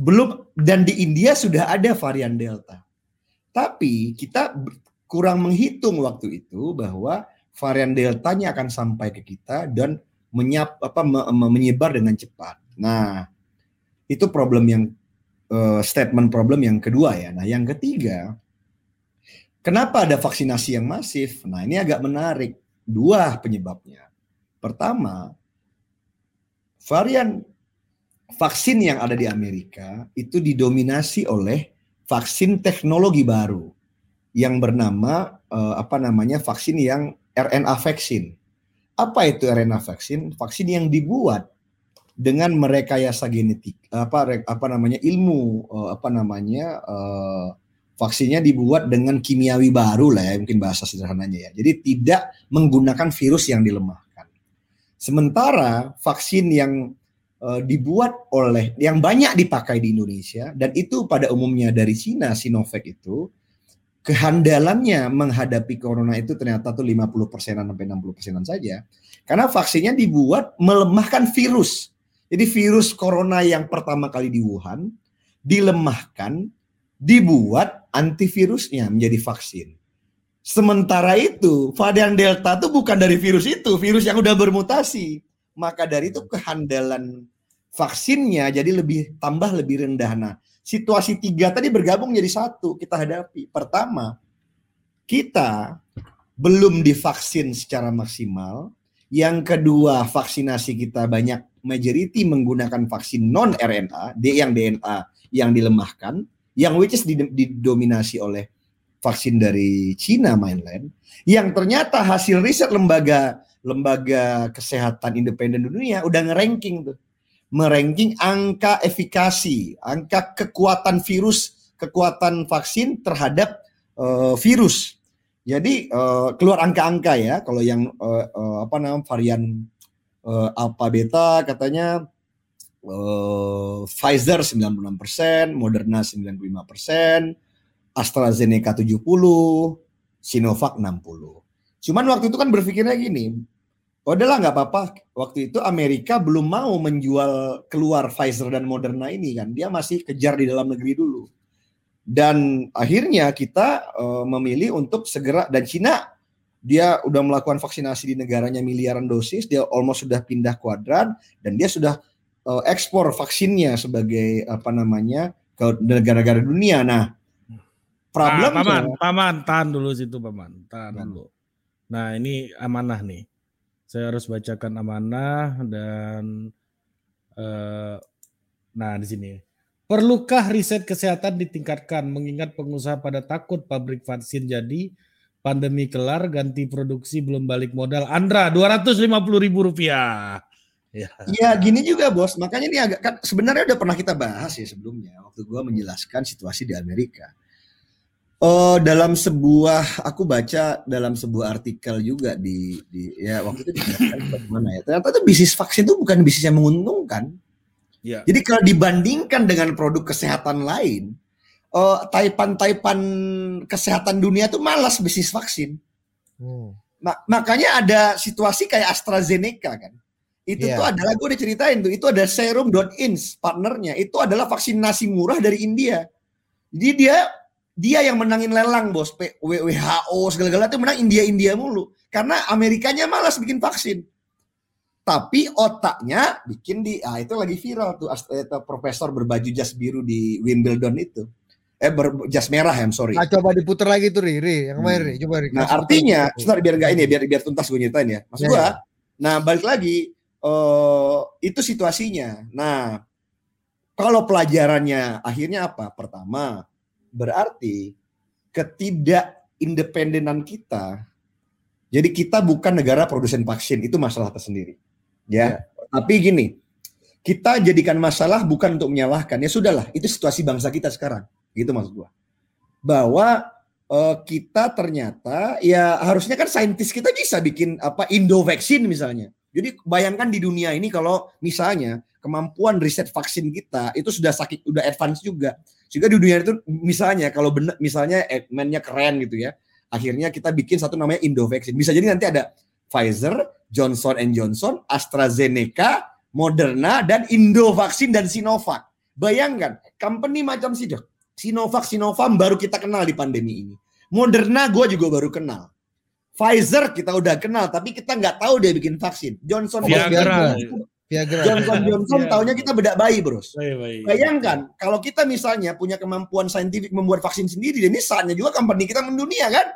Belum dan di India sudah ada varian Delta. Tapi kita kurang menghitung waktu itu bahwa varian Deltanya akan sampai ke kita dan menyap apa menyebar dengan cepat. Nah, itu problem yang uh, statement problem yang kedua ya. Nah, yang ketiga, kenapa ada vaksinasi yang masif? Nah, ini agak menarik. Dua penyebabnya. Pertama, varian vaksin yang ada di Amerika itu didominasi oleh vaksin teknologi baru yang bernama uh, apa namanya vaksin yang RNA vaksin. Apa itu RNA vaksin? Vaksin yang dibuat dengan merekayasa genetik apa apa namanya ilmu uh, apa namanya uh, vaksinnya dibuat dengan kimiawi baru lah ya mungkin bahasa sederhananya ya. Jadi tidak menggunakan virus yang dilemahkan. Sementara vaksin yang uh, dibuat oleh yang banyak dipakai di Indonesia dan itu pada umumnya dari Cina Sinovac itu kehandalannya menghadapi corona itu ternyata tuh 50 persenan sampai 60 persenan saja karena vaksinnya dibuat melemahkan virus. Jadi virus corona yang pertama kali di Wuhan dilemahkan, dibuat antivirusnya menjadi vaksin. Sementara itu, varian Delta itu bukan dari virus itu, virus yang udah bermutasi. Maka dari itu kehandalan vaksinnya jadi lebih tambah lebih rendah. Nah, situasi tiga tadi bergabung jadi satu kita hadapi. Pertama, kita belum divaksin secara maksimal. Yang kedua, vaksinasi kita banyak majority menggunakan vaksin non RNA, yang DNA yang dilemahkan, yang which is didominasi oleh vaksin dari Cina mainland, yang ternyata hasil riset lembaga lembaga kesehatan independen dunia udah ngeranking tuh, meranking angka efikasi, angka kekuatan virus, kekuatan vaksin terhadap uh, virus. Jadi uh, keluar angka-angka ya kalau yang uh, uh, apa namanya varian uh, alpha beta katanya uh, Pfizer 96%, Moderna 95%, AstraZeneca 70, Sinovac 60. Cuman waktu itu kan berpikirnya gini, oh udahlah nggak apa-apa. Waktu itu Amerika belum mau menjual keluar Pfizer dan Moderna ini kan, dia masih kejar di dalam negeri dulu dan akhirnya kita uh, memilih untuk segera dan Cina dia udah melakukan vaksinasi di negaranya miliaran dosis, dia almost sudah pindah kuadran dan dia sudah uh, ekspor vaksinnya sebagai apa namanya ke negara-negara dunia. Nah, problem ah, paman, paman, tahan dulu situ paman, tahan nah. dulu. Nah ini amanah nih, saya harus bacakan amanah dan uh, nah di sini Perlukah riset kesehatan ditingkatkan mengingat pengusaha pada takut pabrik vaksin jadi pandemi kelar ganti produksi belum balik modal. Andra 250 ribu rupiah. Ya. ya gini juga bos, makanya ini agak kan sebenarnya udah pernah kita bahas ya sebelumnya waktu gua menjelaskan situasi di Amerika. Oh, dalam sebuah aku baca dalam sebuah artikel juga di, di ya waktu itu dijelaskan mana ya. Ternyata itu bisnis vaksin itu bukan bisnis yang menguntungkan Ya. Jadi kalau dibandingkan dengan produk kesehatan lain, uh, taipan-taipan kesehatan dunia tuh malas bisnis vaksin. Hmm. Mak makanya ada situasi kayak AstraZeneca kan. Itu yeah. tuh adalah gue udah ceritain tuh, itu ada serum.ins partnernya, itu adalah vaksinasi murah dari India. Jadi dia dia yang menangin lelang bos, WHO segala-galanya itu menang India-India mulu. Karena Amerikanya malas bikin vaksin tapi otaknya bikin di ah itu lagi viral tuh itu profesor berbaju jas biru di Wimbledon itu eh ber, jas merah ya sorry nah, coba diputar lagi tuh Riri yang kemarin hmm. coba Riri nah artinya sebentar biar enggak ini biar biar tuntas gue nyeritain ya maksud ya, gua ya. nah balik lagi uh, itu situasinya nah kalau pelajarannya akhirnya apa pertama berarti ketidak independenan kita jadi kita bukan negara produsen vaksin itu masalah tersendiri Ya. ya. Tapi gini, kita jadikan masalah bukan untuk menyalahkan. Ya sudahlah, itu situasi bangsa kita sekarang. Gitu maksud gua. Bahwa eh, kita ternyata ya harusnya kan saintis kita bisa bikin apa Indo vaksin misalnya. Jadi bayangkan di dunia ini kalau misalnya kemampuan riset vaksin kita itu sudah sakit udah advance juga. Sehingga di dunia itu misalnya kalau benar misalnya adminnya keren gitu ya. Akhirnya kita bikin satu namanya Indo vaksin. Bisa jadi nanti ada Pfizer, Johnson Johnson, AstraZeneca, Moderna dan Indo vaksin dan Sinovac. Bayangkan, company macam Sinovac, Sinovac, Sinovac baru kita kenal di pandemi ini. Moderna gue juga baru kenal. Pfizer kita udah kenal, tapi kita nggak tahu dia bikin vaksin. Johnson Viagra. Viagra. Johnson Johnson Iya. taunya kita bedak bayi, bros. Baik. Bayangkan kalau kita misalnya punya kemampuan saintifik membuat vaksin sendiri, dan ini saatnya juga company kita mendunia kan?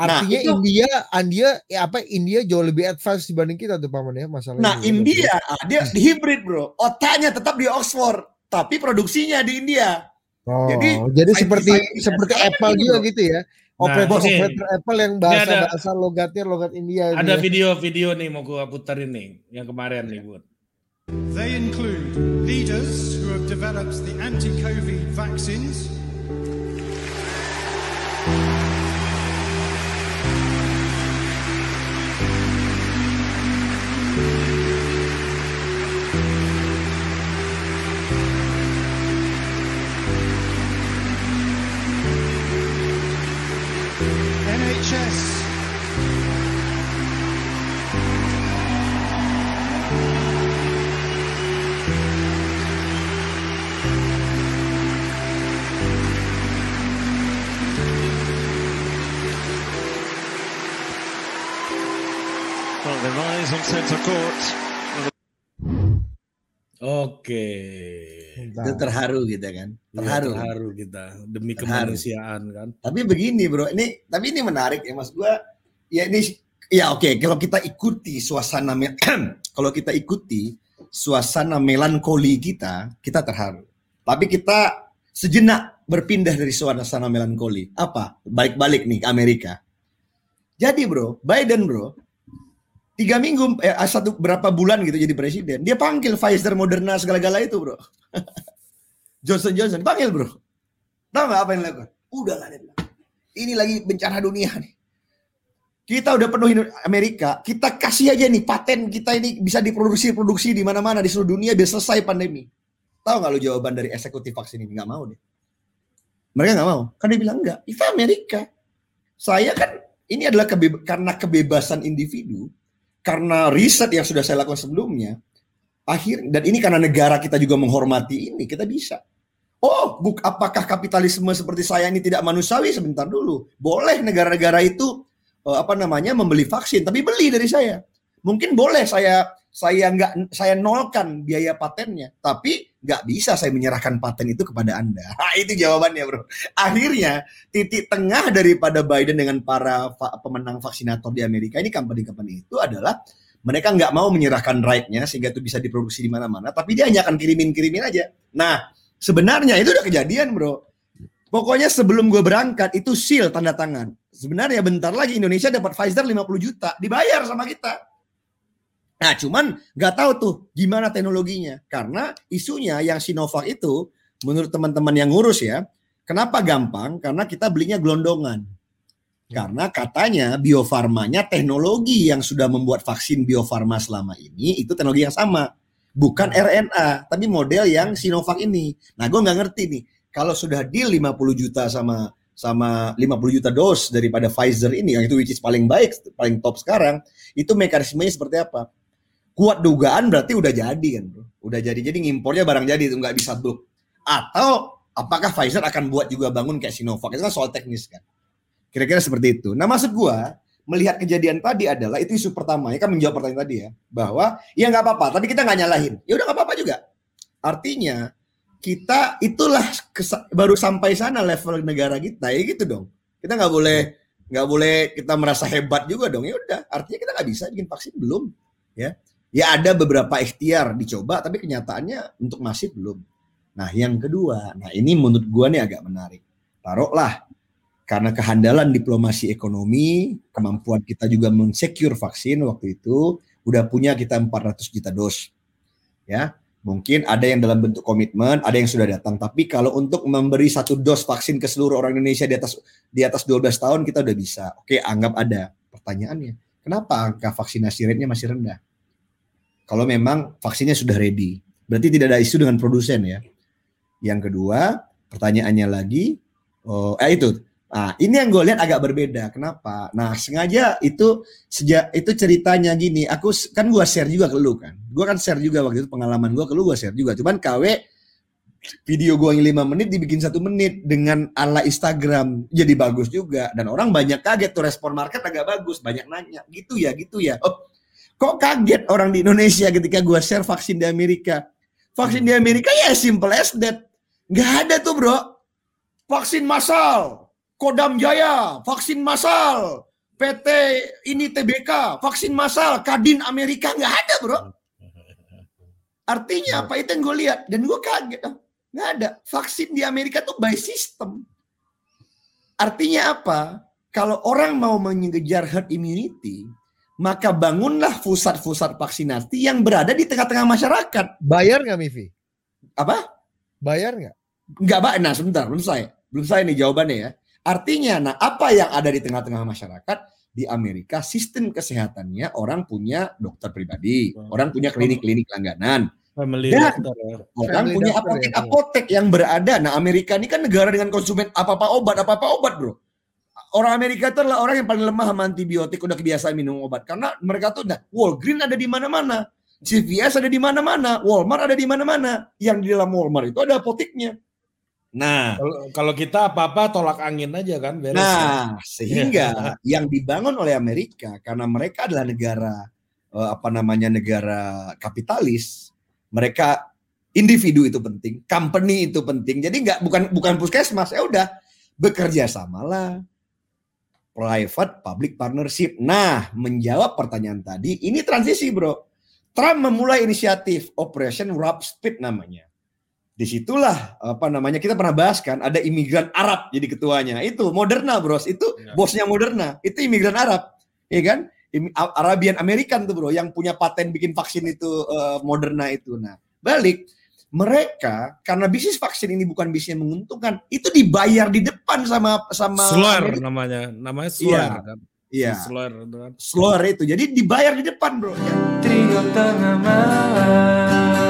Nah, Artinya itu- India, India, ya apa India jauh lebih advance dibanding kita tuh paman ya masalahnya. Nah, India ah, dia hybrid, bro. Otaknya tetap di Oxford, tapi produksinya di India. Oh, Jadi, jadi, seperti seperti Apple ini, juga bro. gitu ya. Nah, Operator ini- operator Apple yang bahasa ada- bahasa logatnya logat India. Ada ini ya. video-video nih mau gua puterin nih yang kemarin nih, Bud. They include leaders who have developed the anti-COVID vaccines, court. Oke. Mantap. Itu terharu gitu kan. Iya, Terharu. terharu kita demi Terharu. kemanusiaan kan. Tapi begini, bro. Ini tapi ini menarik ya, Mas. Gua ya ini ya oke, kalau kita ikuti suasana *clears throat* kalau kita ikuti suasana melankoli kita, kita terharu. Tapi kita sejenak berpindah dari suasana melankoli. Apa? Balik-balik nih ke Amerika. Jadi, bro, Biden, bro, tiga minggu eh, satu berapa bulan gitu jadi presiden. Dia panggil Pfizer Moderna segala-gala itu bro. *laughs* Johnson Johnson panggil bro. Tahu nggak apa yang dilakukan? Udahlah dia bilang. Ini lagi bencana dunia nih. Kita udah penuhin Amerika kita kasih aja nih paten kita ini bisa diproduksi produksi di mana-mana di seluruh dunia biar selesai pandemi. Tahu nggak lu jawaban dari eksekutif vaksin ini? Nggak mau deh. Mereka nggak mau. Kan dia bilang enggak itu Amerika. Saya kan ini adalah kebe- karena kebebasan individu karena riset yang sudah saya lakukan sebelumnya, akhir dan ini karena negara kita juga menghormati ini, kita bisa. Oh, buk, apakah kapitalisme seperti saya ini tidak manusiawi? Sebentar dulu. Boleh negara-negara itu eh, apa namanya membeli vaksin, tapi beli dari saya. Mungkin boleh saya saya nggak saya nolkan biaya patennya, tapi nggak bisa saya menyerahkan paten itu kepada anda. *laughs* Nah, itu jawabannya, bro. Akhirnya titik tengah daripada Biden dengan para va- pemenang vaksinator di Amerika ini company-company itu adalah mereka nggak mau menyerahkan right-nya sehingga itu bisa diproduksi di mana-mana, tapi dia hanya akan kirimin-kirimin aja. Nah, sebenarnya itu udah kejadian, bro. Pokoknya sebelum gue berangkat itu seal tanda tangan. Sebenarnya bentar lagi Indonesia dapat Pfizer 50 juta dibayar sama kita. Nah, cuman nggak tahu tuh gimana teknologinya. Karena isunya yang Sinovac itu menurut teman-teman yang ngurus ya, kenapa gampang? Karena kita belinya gelondongan. Karena katanya biofarmanya teknologi yang sudah membuat vaksin biofarma selama ini itu teknologi yang sama. Bukan RNA, tapi model yang Sinovac ini. Nah, gue nggak ngerti nih. Kalau sudah deal 50 juta sama sama 50 juta dos daripada Pfizer ini yang itu which is paling baik, paling top sekarang, itu mekanismenya seperti apa? Kuat dugaan berarti udah jadi kan, bro. Udah jadi. Jadi ngimpornya barang jadi itu nggak bisa bulk. Atau apakah Pfizer akan buat juga bangun kayak Sinovac? Itu kan soal teknis kan. Kira-kira seperti itu. Nah, maksud gua melihat kejadian tadi adalah itu isu pertama ya kan menjawab pertanyaan tadi ya bahwa ya nggak apa-apa tapi kita nggak nyalahin ya udah nggak apa-apa juga artinya kita itulah baru sampai sana level negara kita ya gitu dong kita nggak boleh nggak boleh kita merasa hebat juga dong ya udah artinya kita nggak bisa bikin vaksin belum ya ya ada beberapa ikhtiar dicoba tapi kenyataannya untuk masif belum nah yang kedua nah ini menurut gua nih agak menarik taruhlah karena kehandalan diplomasi ekonomi, kemampuan kita juga mensecure vaksin waktu itu, udah punya kita 400 juta dos. Ya. Mungkin ada yang dalam bentuk komitmen, ada yang sudah datang. Tapi kalau untuk memberi satu dos vaksin ke seluruh orang Indonesia di atas di atas 12 tahun kita udah bisa. Oke, anggap ada. Pertanyaannya, kenapa angka vaksinasi rate-nya masih rendah? Kalau memang vaksinnya sudah ready, berarti tidak ada isu dengan produsen ya. Yang kedua, pertanyaannya lagi, oh, eh itu Nah, ini yang gue lihat agak berbeda. Kenapa? Nah, sengaja itu sejak itu ceritanya gini. Aku kan gue share juga ke lu kan. Gue kan share juga waktu itu pengalaman gue ke lu gue share juga. Cuman KW video gue yang lima menit dibikin satu menit dengan ala Instagram jadi bagus juga dan orang banyak kaget tuh respon market agak bagus banyak nanya gitu ya gitu ya oh kok kaget orang di Indonesia ketika gue share vaksin di Amerika? Vaksin di Amerika ya simple as that. Nggak ada tuh bro. Vaksin massal. Kodam Jaya vaksin massal. PT ini TBK vaksin massal. Kadin Amerika nggak ada bro. Artinya apa? Itu yang gue lihat. Dan gue kaget oh, nggak ada. Vaksin di Amerika tuh by system. Artinya apa? Kalau orang mau mengejar herd immunity maka bangunlah pusat-pusat vaksinasi yang berada di tengah-tengah masyarakat Bayar nggak Mivi? apa Bayar nggak? Enggak, Pak. Nah, sebentar, belum saya. Belum saya nih jawabannya ya. Artinya, nah apa yang ada di tengah-tengah masyarakat di Amerika sistem kesehatannya orang punya dokter pribadi, orang punya klinik-klinik langganan, Family Dan- doctor ya. orang Family punya doctor ya, apotek-apotek yang berada. Nah, Amerika ini kan negara dengan konsumen apa-apa obat, apa-apa obat, Bro. Orang Amerika itu adalah orang yang paling lemah sama antibiotik, udah kebiasaan minum obat. Karena mereka tuh, nah, Walgreen ada di mana-mana. CVS ada di mana-mana, Walmart ada di mana-mana. Yang di dalam Walmart itu ada apoteknya. Nah, Kalau kalau kita apa-apa tolak angin aja kan beres. ya. Nah, sehingga *laughs* yang dibangun oleh Amerika karena mereka adalah negara eh, apa namanya negara kapitalis, mereka individu itu penting, company itu penting. Jadi nggak bukan bukan puskesmas, ya udah bekerja samalah private public partnership. Nah, menjawab pertanyaan tadi, ini transisi, Bro. Trump memulai inisiatif Operation Warp Speed namanya. Di situlah apa namanya kita pernah bahas kan ada imigran Arab jadi ketuanya itu Moderna bros itu Ya. bosnya Moderna itu imigran Arab ya kan Arabian American tuh bro yang punya paten bikin vaksin itu eh, Moderna itu nah balik mereka karena bisnis vaksin ini bukan bisnis yang menguntungkan itu dibayar di depan sama sama Slur Amerika. namanya, namanya slur Iya. kan. iya Slur itu kan. slur itu jadi dibayar di depan bro ya. Trio tengah malam